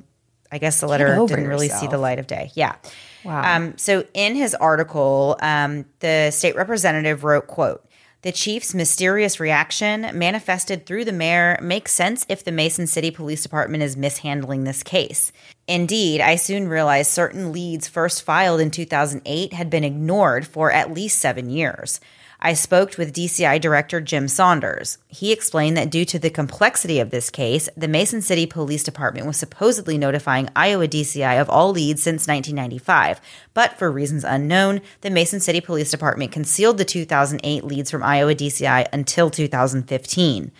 I guess the letter didn't really see the light of day. Yeah. Wow. Um, so in his article, um, the state representative wrote, quote, the chief's mysterious reaction manifested through the mayor makes sense if the Mason City Police Department is mishandling this case. Indeed, I soon realized certain leads first filed in 2008 had been ignored for at least seven years. I spoke with DCI Director Jim Saunders. He explained that due to the complexity of this case, the Mason City Police Department was supposedly notifying Iowa DCI of all leads since 1995. But for reasons unknown, the Mason City Police Department concealed the 2008 leads from Iowa DCI until 2015.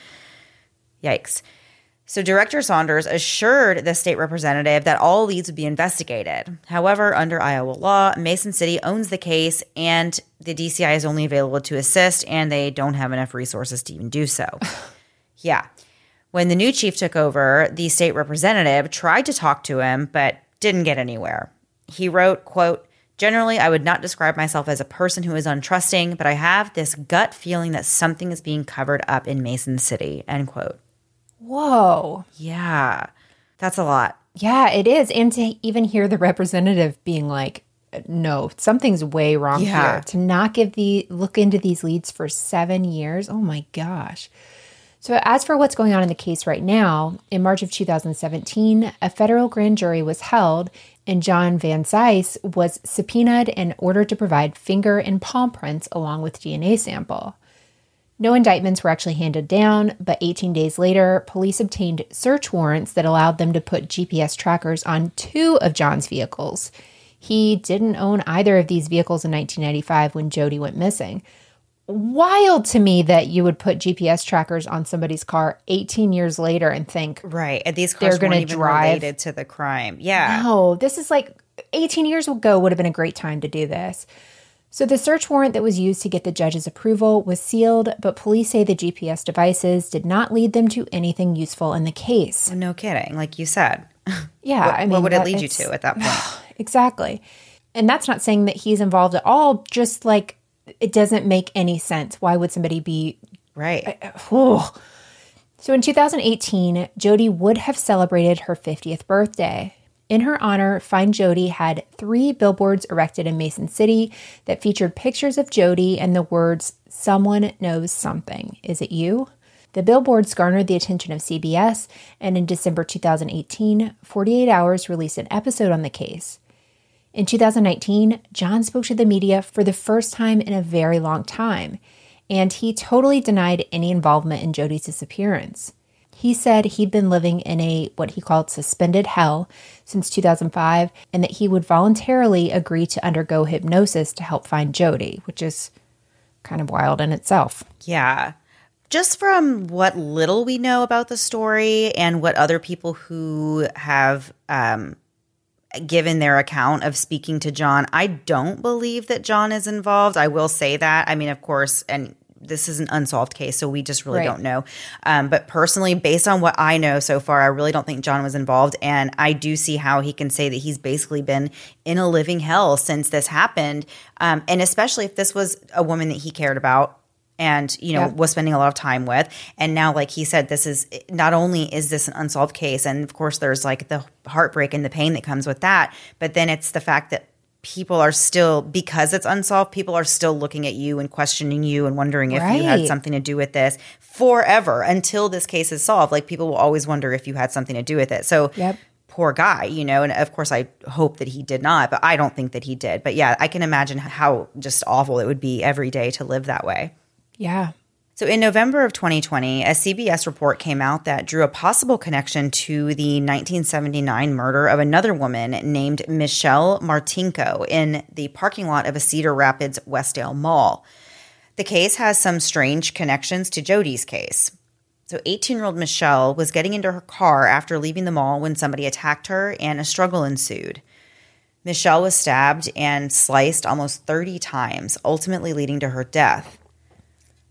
Yikes. So, Director Saunders assured the state representative that all leads would be investigated. However, under Iowa law, Mason City owns the case and the DCI is only available to assist, and they don't have enough resources to even do so. [sighs] yeah. When the new chief took over, the state representative tried to talk to him, but didn't get anywhere. He wrote, quote, Generally, I would not describe myself as a person who is untrusting, but I have this gut feeling that something is being covered up in Mason City. End quote. Whoa. Yeah, that's a lot. Yeah, it is. And to even hear the representative being like, no, something's way wrong Yeah. here. To not give the look into these leads for seven years. Oh my gosh. So, as for what's going on in the case right now, in March of 2017, a federal grand jury was held, and John Vansice was subpoenaed and ordered to provide finger and palm prints along with DNA sample. No indictments were actually handed down, but 18 days later, police obtained search warrants that allowed them to put GPS trackers on two of John's vehicles. He didn't own either of these vehicles in 1995 when Jodi went missing. Wild to me that you would put GPS trackers on somebody's car 18 years later and think, Right. And these They're gonna weren't drive- related to the crime. Yeah. no, this is like 18 years ago would have been a great time to do this. So the search warrant that was used to get the judge's approval was sealed, but police say the GPS devices did not lead them to anything useful in the case. No kidding. Like you said. [laughs] Yeah, What, I mean, what would it lead you to at that point? [sighs] Exactly. And that's not saying that he's involved at all, just like it doesn't make any sense. Why would somebody be right. So in 2018, Jodi would have celebrated her 50th birthday. In her honor, Find Jodi had three billboards erected in Mason City that featured pictures of Jodi and the words, Someone knows something. Is it you? The billboards garnered the attention of CBS, and in December 2018, 48 Hours released an episode on the case. In 2019, John spoke to the media for the first time in a very long time, and he totally denied any involvement in Jodi's disappearance. He said he'd been living in a what he called suspended hell since 2005 and that he would voluntarily agree to undergo hypnosis to help find Jodi, which is kind of wild in itself. Yeah. Just from what little we know about the story and what other people who have um, given their account of speaking to John, I don't believe that John is involved. I will say that. I mean, of course, and this is an unsolved case, so we just really Right. don't know. Um, but personally, based on what I know so far, I really don't think John was involved. And I do see how he can say that he's basically been in a living hell since this happened. Um, and especially if this was a woman that he cared about and you know Yeah. was spending a lot of time with and now like he said this is not only is this an unsolved case and of course there's like the heartbreak and the pain that comes with that but then it's the fact that people are still because it's unsolved people are still looking at you and questioning you and wondering if you had something to do with this forever until this case is solved like people will always wonder if you had something to do with it so Yep. poor guy, you know, and of course I hope that he did not, but I don't think that he did. But yeah, I can imagine how just awful it would be every day to live that way. Yeah. So in November of 2020, a CBS report came out that drew a possible connection to the 1979 murder of another woman named Michelle Martinko in the parking lot of a Cedar Rapids Westdale Mall. The case has some strange connections to Jodi's case. So 18-year-old Michelle was getting into her car after leaving the mall when somebody attacked her and a struggle ensued. Michelle was stabbed and sliced almost 30 times, ultimately leading to her death.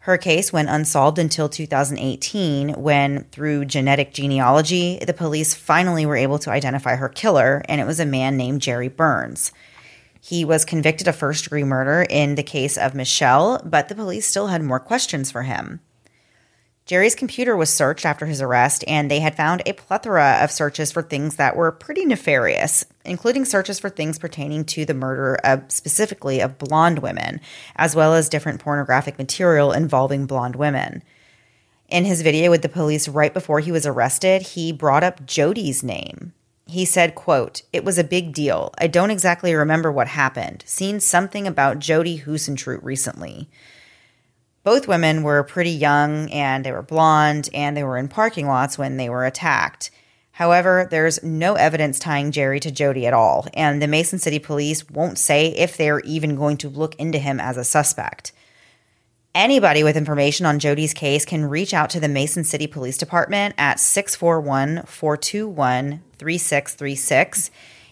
Her case went unsolved until 2018 when, through genetic genealogy, the police finally were able to identify her killer, and it was a man named Jerry Burns. He was convicted of first degree murder in the case of Michelle, but the police still had more questions for him. Jerry's computer was searched after his arrest, and they had found a plethora of searches for things that were pretty nefarious, including searches for things pertaining to the murder of specifically of blonde women, as well as different pornographic material involving blonde women. In his video with the police right before he was arrested, he brought up Jodi's name. He said, quote, It was a big deal. I don't exactly remember what happened. Seen something about Jodi Huisentruit recently. Both women were pretty young and they were blonde and they were in parking lots when they were attacked. However, there's no evidence tying Jerry to Jodi at all, and the Mason City police won't say if they're even going to look into him as a suspect. Anybody with information on Jodi's case can reach out to the Mason City Police Department at 641 421 3636.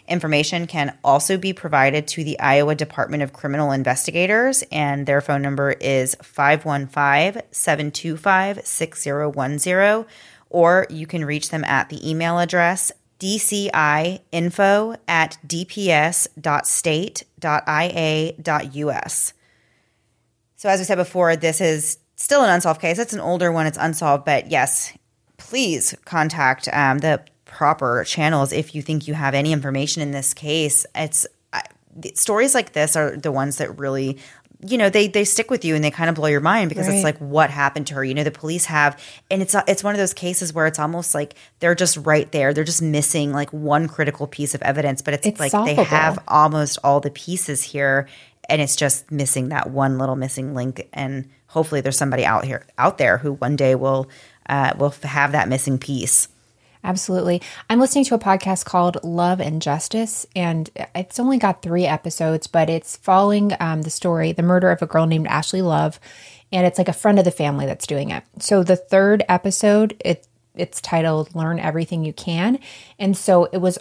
Information can also be provided to the Iowa Department of Criminal Investigators, and their phone number is 515 725 6010, or you can reach them at the email address dci.info at dps.state.ia.us. So, as we said before, this is still an unsolved case. It's an older one, it's unsolved, but yes, please contact um, the proper channels if you think you have any information in this case. It's uh, stories like this are the ones that really you know they they stick with you and they kind of blow your mind because Right. it's like what happened to her you know the police have and it's it's one of those cases where it's almost like they're just right there they're just missing like one critical piece of evidence but it's, It's like they have almost all the pieces here and it's just missing that one little missing link and hopefully there's somebody out here out there who one day will uh, will have that missing piece Absolutely. I'm listening to a podcast called Love and Justice, and it's only got three episodes, but it's following um, the story, the murder of a girl named Ashley Love, and it's like a friend of the family that's doing it. So the third episode, it it's titled "Learn Everything You Can," and so it was.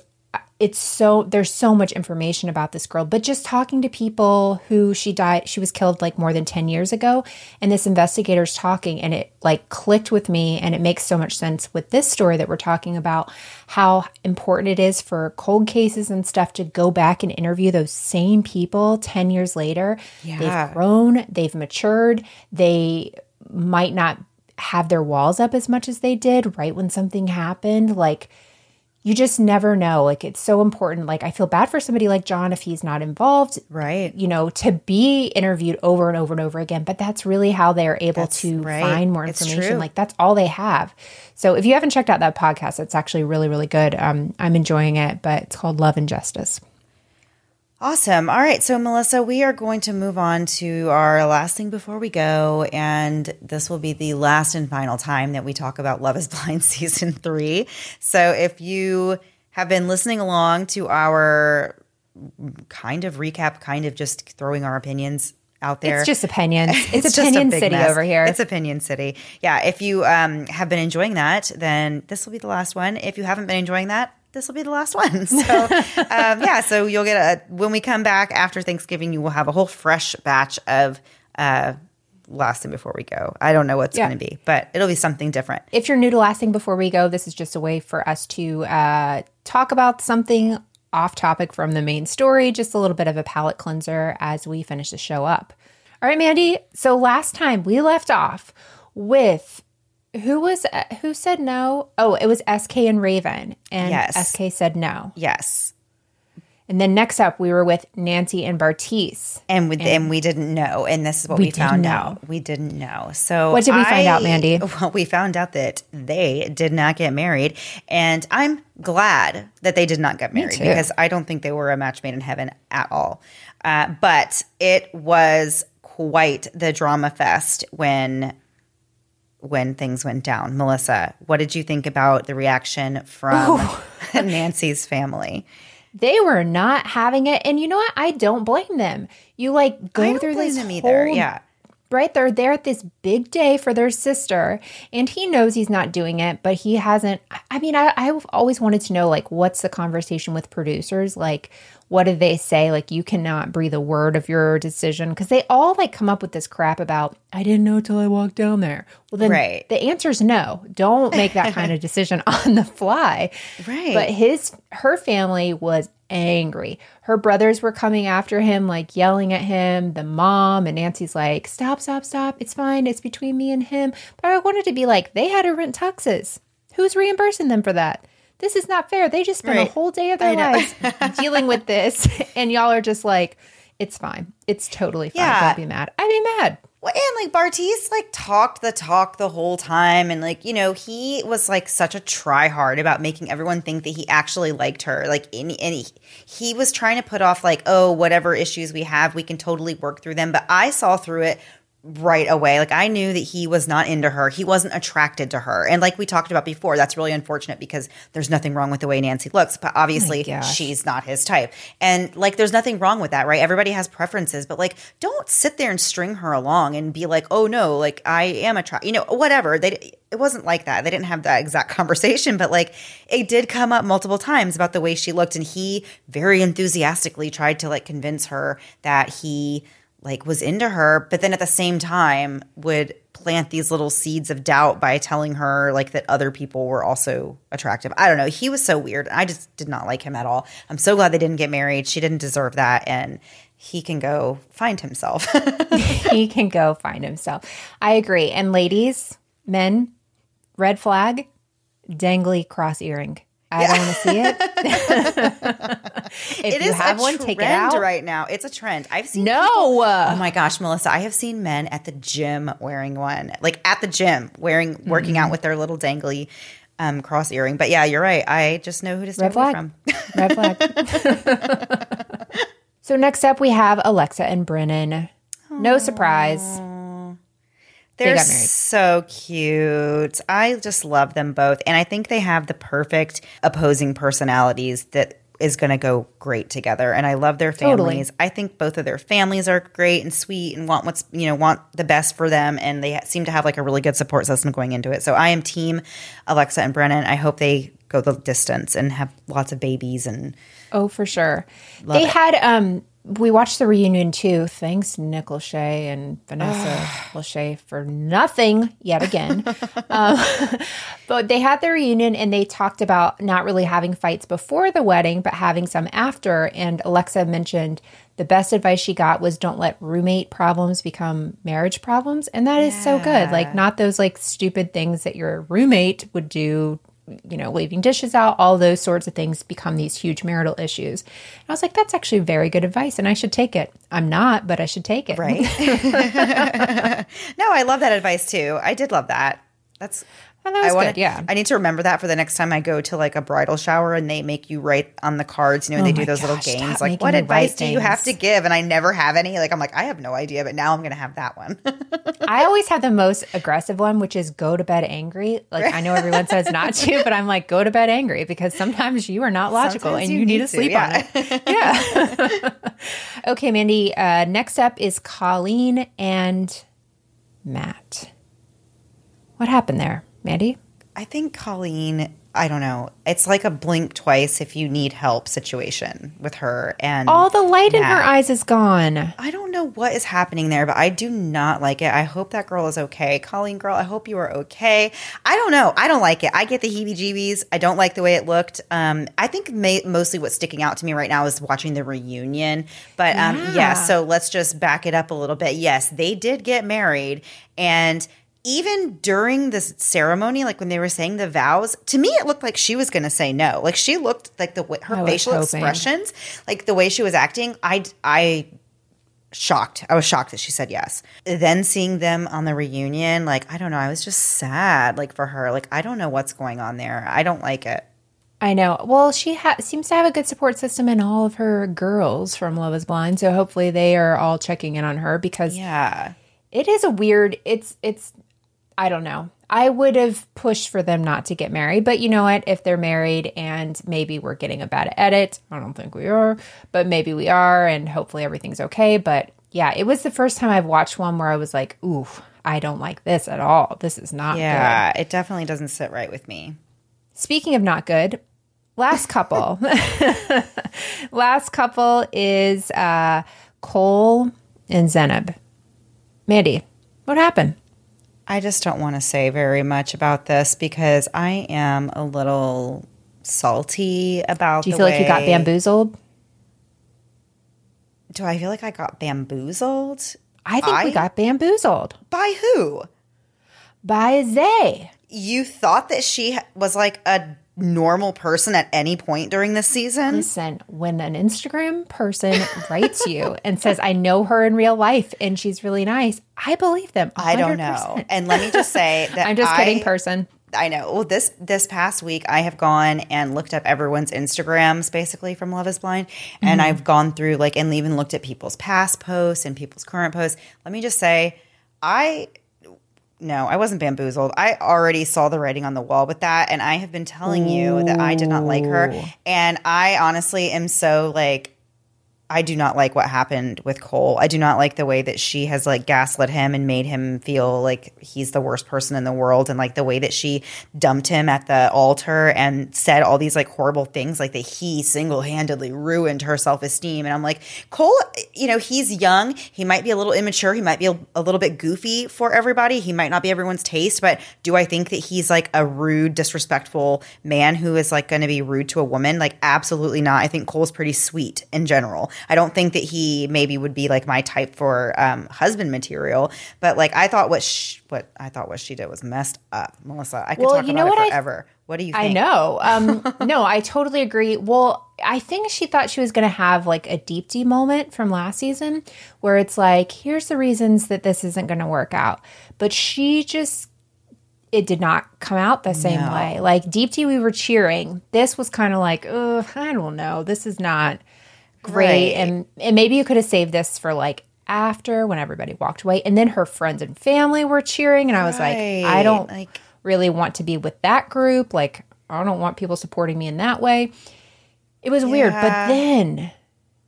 It's so there's so much information about this girl, but just talking to people who she died, she was killed like more than 10 years ago. And this investigator's talking, and it like clicked with me. And it makes so much sense with this story that we're talking about how important it is for cold cases and stuff to go back and interview those same people 10 years later. Yeah. They've grown, they've matured, they might not have their walls up as much as they did right when something happened. Like, you just never know. Like, it's so important. Like, I feel bad for somebody like John if he's not involved, right you know, to be interviewed over and over and over again. But that's really how they're able That's to right. find more information. Like, that's all they have. So, if you haven't checked out that podcast, it's actually really, really good. Um, I'm enjoying it, but it's called Love and Justice. Awesome. All right. So, Melissa, we are going to move on to our last thing before we go. And this will be the last and final time that we talk about Love is Blind [laughs] season three. So, if you have been listening along to our kind of recap, kind of just throwing our opinions out there. It's just opinions. [laughs] It's, just a opinion city mess. over here. It's Opinion City. Yeah. If you um, have been enjoying that, then this will be the last one. If you haven't been enjoying that, this will be the last one. [laughs] So, um, yeah. So you'll get a when we come back after Thanksgiving, you will have a whole fresh batch of uh, last and before we go. I don't know what's Yeah. going to be, but it'll be something different. if you're new to Last Thing Before We Go, this is just a way for us to uh, talk about something off topic from the main story, just a little bit of a palate cleanser as we finish the show up. All right, Mandy. So last time we left off with who was who said no? Oh, it was SK and Raven, and Yes. SK said no. Yes. And then next up, we were with Nancy and Bartise. And we, and, we didn't know, and this is what We we, found know. out. We didn't know. So What did we find out, Mandy? [laughs] Well, we found out that they did not get married, and I'm glad that they did not get married because I don't think they were a match made in heaven at all. Uh, but it was quite the drama fest when when things went down. Melissa, what did you think about the reaction from [laughs] Nancy's family? They were not having it, and you know what? I don't blame them. You like go I don't through blame this them either. whole Yeah. right? They're there at this big day for their sister, and he knows he's not doing it, but he hasn't. I- I mean, I, I've always wanted to know, like, what's the conversation with producers? Like, what did they say? Like, you cannot breathe a word of your decision because they all like come up with this crap about, I didn't know till I walked down there. Well, then Right. the answer is no. Don't make that kind of [laughs] decision on the fly. Right. But his her family was angry. Her brothers were coming after him, like yelling at him. The mom and Nancy's like, "Stop, stop, stop! It's fine. It's between me and him." But I wanted to be like, they had to rent tuxes. Who's reimbursing them for that? This is not fair. They just spent Right. a whole day of their lives [laughs] dealing with this, and y'all are just like, "It's fine. It's totally fine. Yeah. Don't be mad." I'd be mad. Well, and like Bartise like talked the talk the whole time, and like you know he was like such a try hard about making everyone think that he actually liked her. Like, and, and he, he was trying to put off like, oh, whatever issues we have, we can totally work through them. But I saw through it right away. Like I knew that he was not into her. He wasn't attracted to her. And like we talked about before, that's really unfortunate because there's nothing wrong with the way Nancy looks, but obviously gosh. she's not his type. And like there's nothing wrong with that, right? Everybody has preferences, but like don't sit there and string her along and be like, "Oh no, like I am attracted." You know, whatever. They it wasn't like that. They didn't have that exact [laughs] conversation, but like it did come up multiple times about the way she looked and he very enthusiastically tried to like convince her that he like was into her, but then at the same time would plant these little seeds of doubt by telling her like that other people were also attractive. I don't know. He was so weird. I just did not like him at all. I'm so glad they didn't get married. She didn't deserve that and he can go find himself. [laughs] he can go find himself. I agree. And ladies, men, red flag, dangly cross earring. I don't want to see it. [laughs] if it you is have a one, trend take it out. right now. It's a trend. I've seen No. people- oh my gosh, Melissa! I have seen men at the gym wearing one, like at the gym wearing, working Mm-hmm. out with their little dangly um, cross earring. But yeah, you're right. I just know who to stay Red flag. from. Red flag. [laughs] [laughs] so next up, we have Alexa and Brennan. No surprise. They're got married. so cute. I just love them both, and I think they have the perfect opposing personalities that is going to go great together. And I love their Totally. families. I think both of their families are great and sweet, and want what's you know want the best for them. And they seem to have like a really good support system going into it. So I am team Alexa and Brennan. I hope they go the distance and have lots of babies and Oh, for sure. they it. had um we watched the reunion too. Thanks Nick Lachey and Vanessa [sighs] Lachey for nothing yet again. [laughs] um, [laughs] but they had the reunion and they talked about not really having fights before the wedding, but having some after. And Alexa mentioned the best advice she got was don't let roommate problems become marriage problems. And that is so good. Like not those like stupid things that your roommate would do you know, leaving dishes out, all those sorts of things become these huge marital issues. And I was like, that's actually very good advice and I should take it. I'm not, but I should take it. right. [laughs] [laughs] no, I love that advice too. I did love that. That's I wanna- good, yeah. I need to remember that for the next time I go to like a bridal shower and they make you write on the cards, you know, and Oh they do those little games like what advice do you have to give? And I never have any. Like I'm like, I have no idea, but now I'm gonna have that one. [laughs] I always have the most aggressive one, which is go to bed angry. Like I know everyone says [laughs] not to, but I'm like, go to bed angry because sometimes you are not logical Sometimes and you you, need, need to to, sleep yeah. on it. [laughs] Yeah. okay, Mandy. Uh, next up is Colleen and Matt. What happened there, Mandy? I think Colleen, I don't know. It's like a blink twice if you need help situation with her and All the light in her eyes is gone. I don't know what is happening there, but I do not like it. I hope that girl is okay. Colleen, girl, I hope you are okay. I don't know. I don't like it. I get the heebie jeebies. I don't like the way it looked. Um, I think mostly what's sticking out to me right now is watching the reunion. But um, yeah. Yeah. so let's just back it up a little bit. Yes, they did get married. And even during this ceremony, like when they were saying the vows, to me it looked like she was going to say no. Like she looked like the way her facial expressions, like the way she was acting. I I shocked. I was shocked that she said yes. Then seeing them on the reunion, like, I don't know, I was just sad, like, for her. Like, I don't know what's going on there. I don't like it. I know. Well, she ha- seems to have a good support system in all of her girls from Love Is Blind, so hopefully they are all checking in on her because Yeah. it is a weird. It's it's. I don't know. I would have pushed for them not to get married, but you know what? If they're married and maybe we're getting a bad edit, I don't think we are, but maybe we are, and hopefully everything's okay. But yeah, it was the first time I've watched one where I was like, "Ooh, I don't like this at all. This is not good." Yeah. It definitely doesn't sit right with me. Speaking of not good, last couple. [laughs] last couple is uh, Cole and Zanab. Mandy, what happened? I just don't want to say very much about this because I am a little salty about Do you feel like you got bamboozled? Do I feel like I got bamboozled? I think we got bamboozled By who? by Zay. You thought that she was like a normal person at any point during this season? Listen, when an Instagram person writes you and says, I know her in real life and she's really nice, I believe them. I don't know. And let me just say [laughs] that I'm just I, kidding, person. I know. Well, this this past week, I have gone and looked up everyone's Instagrams, basically from Love Is Blind, and Mm-hmm. I've gone through like and even looked at people's past posts and people's current posts. Let me just say, I no, I wasn't bamboozled. I already saw the writing on the wall with that, and I have been telling you that I did not like her, and I honestly am so like I do not like what happened with Cole. I do not like the way that she has like gaslit him and made him feel like he's the worst person in the world and like the way that she dumped him at the altar and said all these like horrible things like that he single-handedly ruined her self-esteem and I'm like Cole, you know, he's young, he might be a little immature, he might be a, a little bit goofy for everybody. He might not be everyone's taste, but do I think that he's like a rude, disrespectful man who is like going to be rude to a woman? Like absolutely not. I think Cole's pretty sweet in general. I don't think that he maybe would be like my type for um, husband material. But like I thought what sh- what I thought what she did was messed up, Melissa. I could Well, talk you about know it what I- forever. what do you think? I know. Um, [laughs] no, I totally agree. Well, I think she thought she was going to have like a Deepti moment from last season where it's like, here's the reasons that this isn't going to work out. But she just, it did not come out the same No. way. Like Deepti, we were cheering. This was kind of like, ugh, I don't know. This is not great. Right. And, and maybe you could have saved this for like after when everybody walked away. And then her friends and family were cheering. And I was like, I don't Like- really want to be with that group. Like, I don't want people supporting me in that way. It was weird. But then,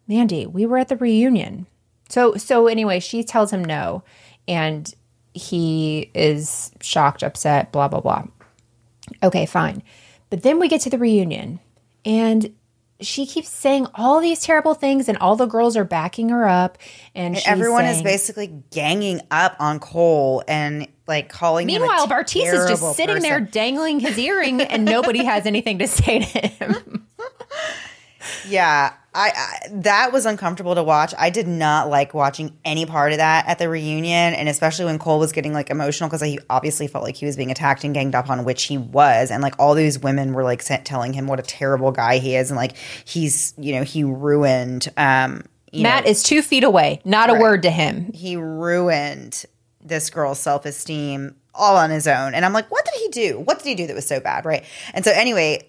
Mandy, we were at the reunion. So so anyway, she tells him no, and he is shocked, upset, blah blah blah. Okay, fine. But then we get to the reunion, and she keeps saying all these terrible things, and all the girls are backing her up, and she's Everyone is basically ganging up on Cole and like calling him. Meanwhile, Bartise is just sitting there dangling his earring, and nobody has anything to say to him. [laughs] Yeah, I, I that was uncomfortable to watch. I did not like watching any part of that at the reunion, and especially when Cole was getting like emotional because he obviously felt like he was being attacked and ganged up on, which he was, and like all these women were like sent, telling him what a terrible guy he is, and like he's you know he ruined. um you Matt know, is two feet away, not a word to him. he ruined this girl's self esteem all on his own. And I'm like, what did he do? What did he do that was so bad? Right. And so, anyway,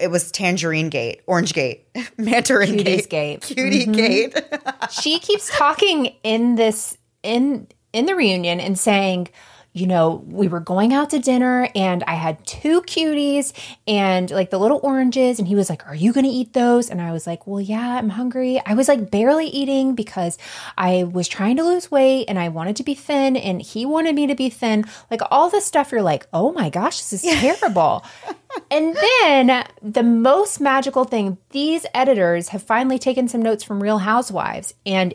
it was Tangerine Gate, Orange Gate, [laughs] Mandarin Cuties Gate, Gate. Cutie mm-hmm. Gate. [laughs] she keeps talking in this in in the reunion and saying you know we were going out to dinner and i had two cuties and like the little oranges. And he was like are you going to eat those? And i was like well yeah i'm hungry. I was like barely eating because i was trying to lose weight and i wanted to be thin and he wanted me to be thin. Like all this stuff you're like oh my gosh this is [laughs] terrible and then the most magical thing these editors have finally taken some notes from Real Housewives and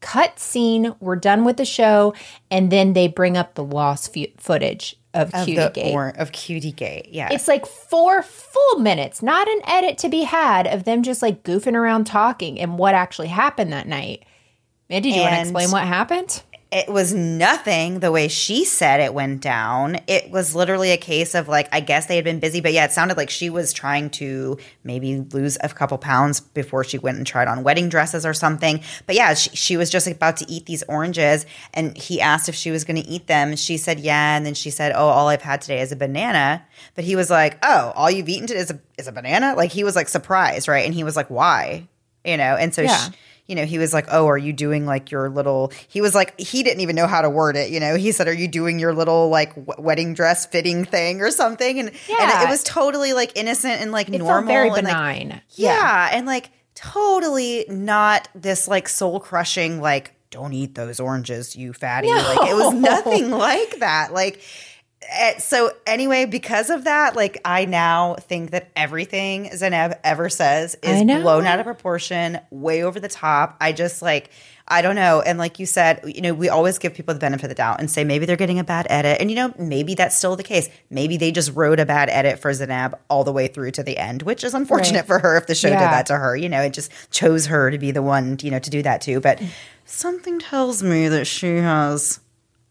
cut scene. We're done with the show, and then they bring up the lost fu- footage of, of Cutie the Gate. or, of Cutie Gate. Yeah. It's like four full minutes, not an edit to be had of them just like goofing around talking and what actually happened that night. Mandy, do you want to explain what happened? It was nothing the way she said it went down. It was literally a case of like, I guess they had been busy, but yeah, it sounded like she was trying to maybe lose a couple pounds before she went and tried on wedding dresses or something. But yeah, she, she was just about to eat these oranges and he asked if she was going to eat them. She said, yeah. And then she said, oh, all I've had today is a banana. But he was like, oh, all you've eaten today is a, is a banana? Like he was like surprised, right? And he was like, why? You know, and so Yeah. she, you know, he was like, "Oh, are you doing like your little?" He was like, he didn't even know how to word it. You know, he said, "Are you doing your little like w- wedding dress fitting thing or something?" And and Yeah. it, was totally like innocent and like It normal, very and, like, benign. yeah, and like totally not this like soul crushing like don't eat those oranges, you fatty. Like it was nothing like that. Like Eh, so anyway, because of that, like I now think that everything Zanab ever says is blown out of proportion, way over the top. I just like I don't know. And like you said, you know, we always give people the benefit of the doubt and say maybe they're getting a bad edit. And you know, maybe that's still the case. Maybe they just wrote a bad edit for Zanab all the way through to the end, which is unfortunate Right. for her if the show Yeah. did that to her. You know, it just chose her to be the one, you know, to do that too. But something tells me that she has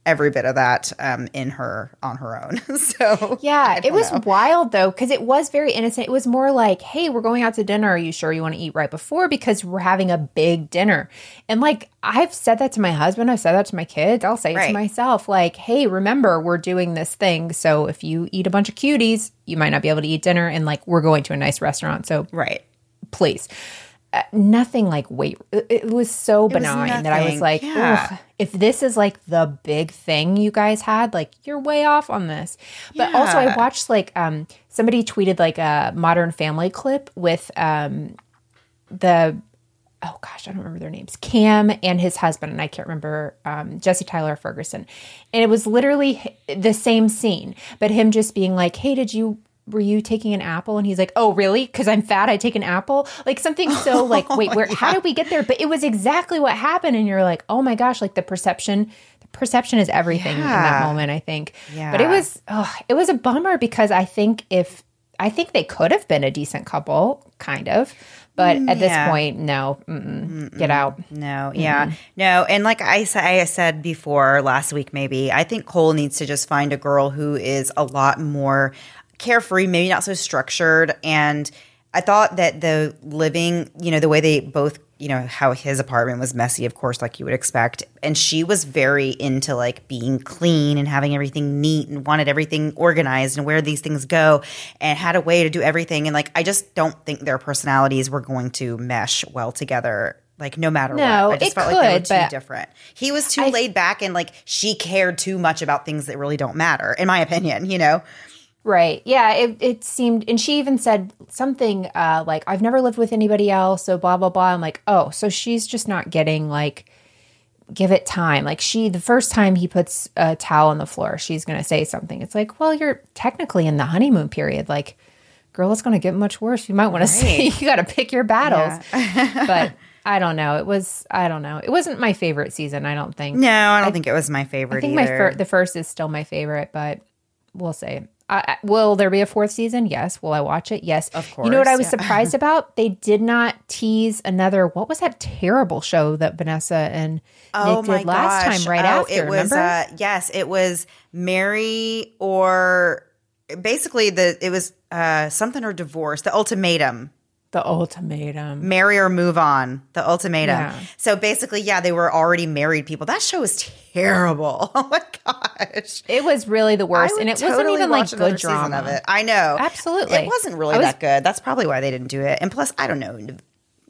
every bit of that um, in her on her own. [laughs] so Yeah, it was know. wild though because it was very innocent. It was more like, "Hey, we're going out to dinner. Are you sure you want to eat right before because we're having a big dinner?" And like I've said that to my husband, I've said that to my kids. I'll say it to myself like, "Hey, remember we're doing this thing. So if you eat a bunch of cuties, you might not be able to eat dinner and like we're going to a nice restaurant. So right. please." Uh, nothing like weight. It, was so benign that I was like, Yeah. If this is like the big thing you guys had, like you're way off on this. But also, I watched like um somebody tweeted like a Modern Family clip with um the oh gosh, I don't remember their names, Cam and his husband, and I can't remember um, Jesse Tyler Ferguson. And it was literally the same scene, but him just being like, "Hey, did you?" Were you taking an apple? And he's like, "Oh, really? Because I'm fat, I take an apple." Like something so [laughs] oh like, wait, where? How did we get there? But it was exactly what happened, and you're like, "Oh my gosh!" Like the perception, the perception is everything in that moment. I think. Yeah. But it was, oh, it was a bummer because I think if I think they could have been a decent couple, kind of. But mm, at this yeah. point, no, mm-mm, get out. No, yeah, no, and like I I said before last week, maybe I think Cole needs to just find a girl who is a lot more carefree, maybe not so structured. And I thought that the living, you know, the way they both, you know, how his apartment was messy, of course, like you would expect, and she was very into like being clean and having everything neat and wanted everything organized and where these things go, and had a way to do everything. And like, I just don't think their personalities were going to mesh well together. Like no matter No, what, I just it felt like they were could, too different. He was too I- laid back and like she cared too much about things that really don't matter, in my opinion. You know, Right. Yeah. It, it seemed, and she even said something uh, like, I've never lived with anybody else. So blah, blah, blah. I'm like, oh, so she's just not getting like, give it time. Like she, the first time he puts a towel on the floor, she's going to say something. It's like, well, you're technically in the honeymoon period. Like, girl, it's going to get much worse. You might want to say, you got to pick your battles. [laughs] but I don't know. It was, I don't know. It wasn't my favorite season. I don't think. no, I don't think it was my favorite I think either. my fir- the first is still my favorite, but we'll see. I- will there be a fourth season? Yes. Will I watch it? Yes. Of course. You know what I was [laughs] surprised about? They did not tease another. What was that terrible show that Vanessa and Nick did last time? Right Oh, after, it was uh, yes, it was Marry or basically the it was uh, something or divorce, the ultimatum. The ultimatum. marry or move on the ultimatum. Yeah. so basically yeah they were already married people. That show was terrible. [laughs] Oh my gosh. It was really the worst, and it wasn't even like good season drama. of it. I know. Absolutely. it wasn't really was- that good. That's probably why they didn't do it. And plus i don't know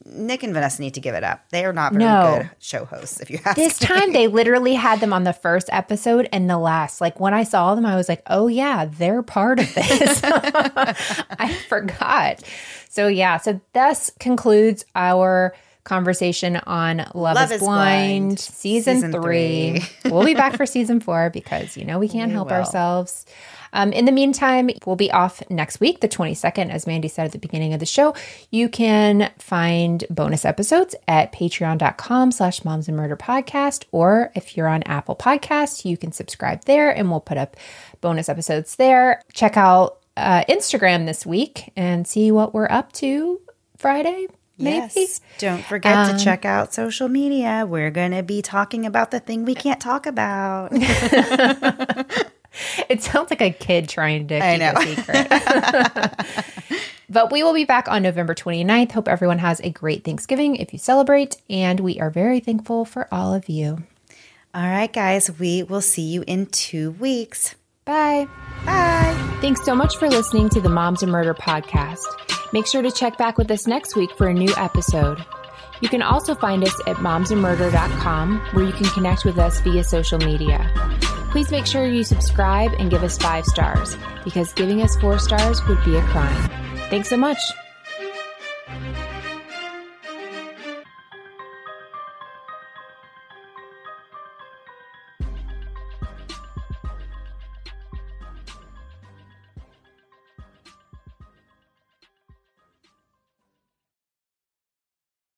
nick and vanessa need to give it up they are not very No. good show hosts if you ask This me. time they literally had them on the first episode and the last. Like when I saw them, I was like, oh yeah, they're part of this. [laughs] I forgot. So yeah, so thus concludes our conversation on Love, Love is, Blind, Blind, season, season three. three. we'll be back for season four because you know we can't We help will. ourselves. Um, in the meantime, we'll be off next week, the 22nd, as Mandy said at the beginning of the show. You can find bonus episodes at patreon.com slash moms and murder podcast. Or if you're on Apple Podcasts, you can subscribe there and we'll put up bonus episodes there. Check out uh, Instagram this week and see what we're up to Friday, maybe. Yes. Don't forget Um, to check out social media. We're going to be talking about the thing we can't talk about. [laughs] [laughs] [laughs] It sounds like a kid trying to I keep know. a secret. [laughs] but we will be back on November 29th. Hope everyone has a great Thanksgiving if you celebrate. And we are very thankful for all of you. All right, guys, we will see you in two weeks. Bye. Bye. Thanks so much for listening to the Moms and Murder podcast. Make sure to check back with us next week for a new episode. You can also find us at momsandmurder.com where you can connect with us via social media. Please make sure you subscribe and give us five stars because giving us four stars would be a crime. Thanks so much.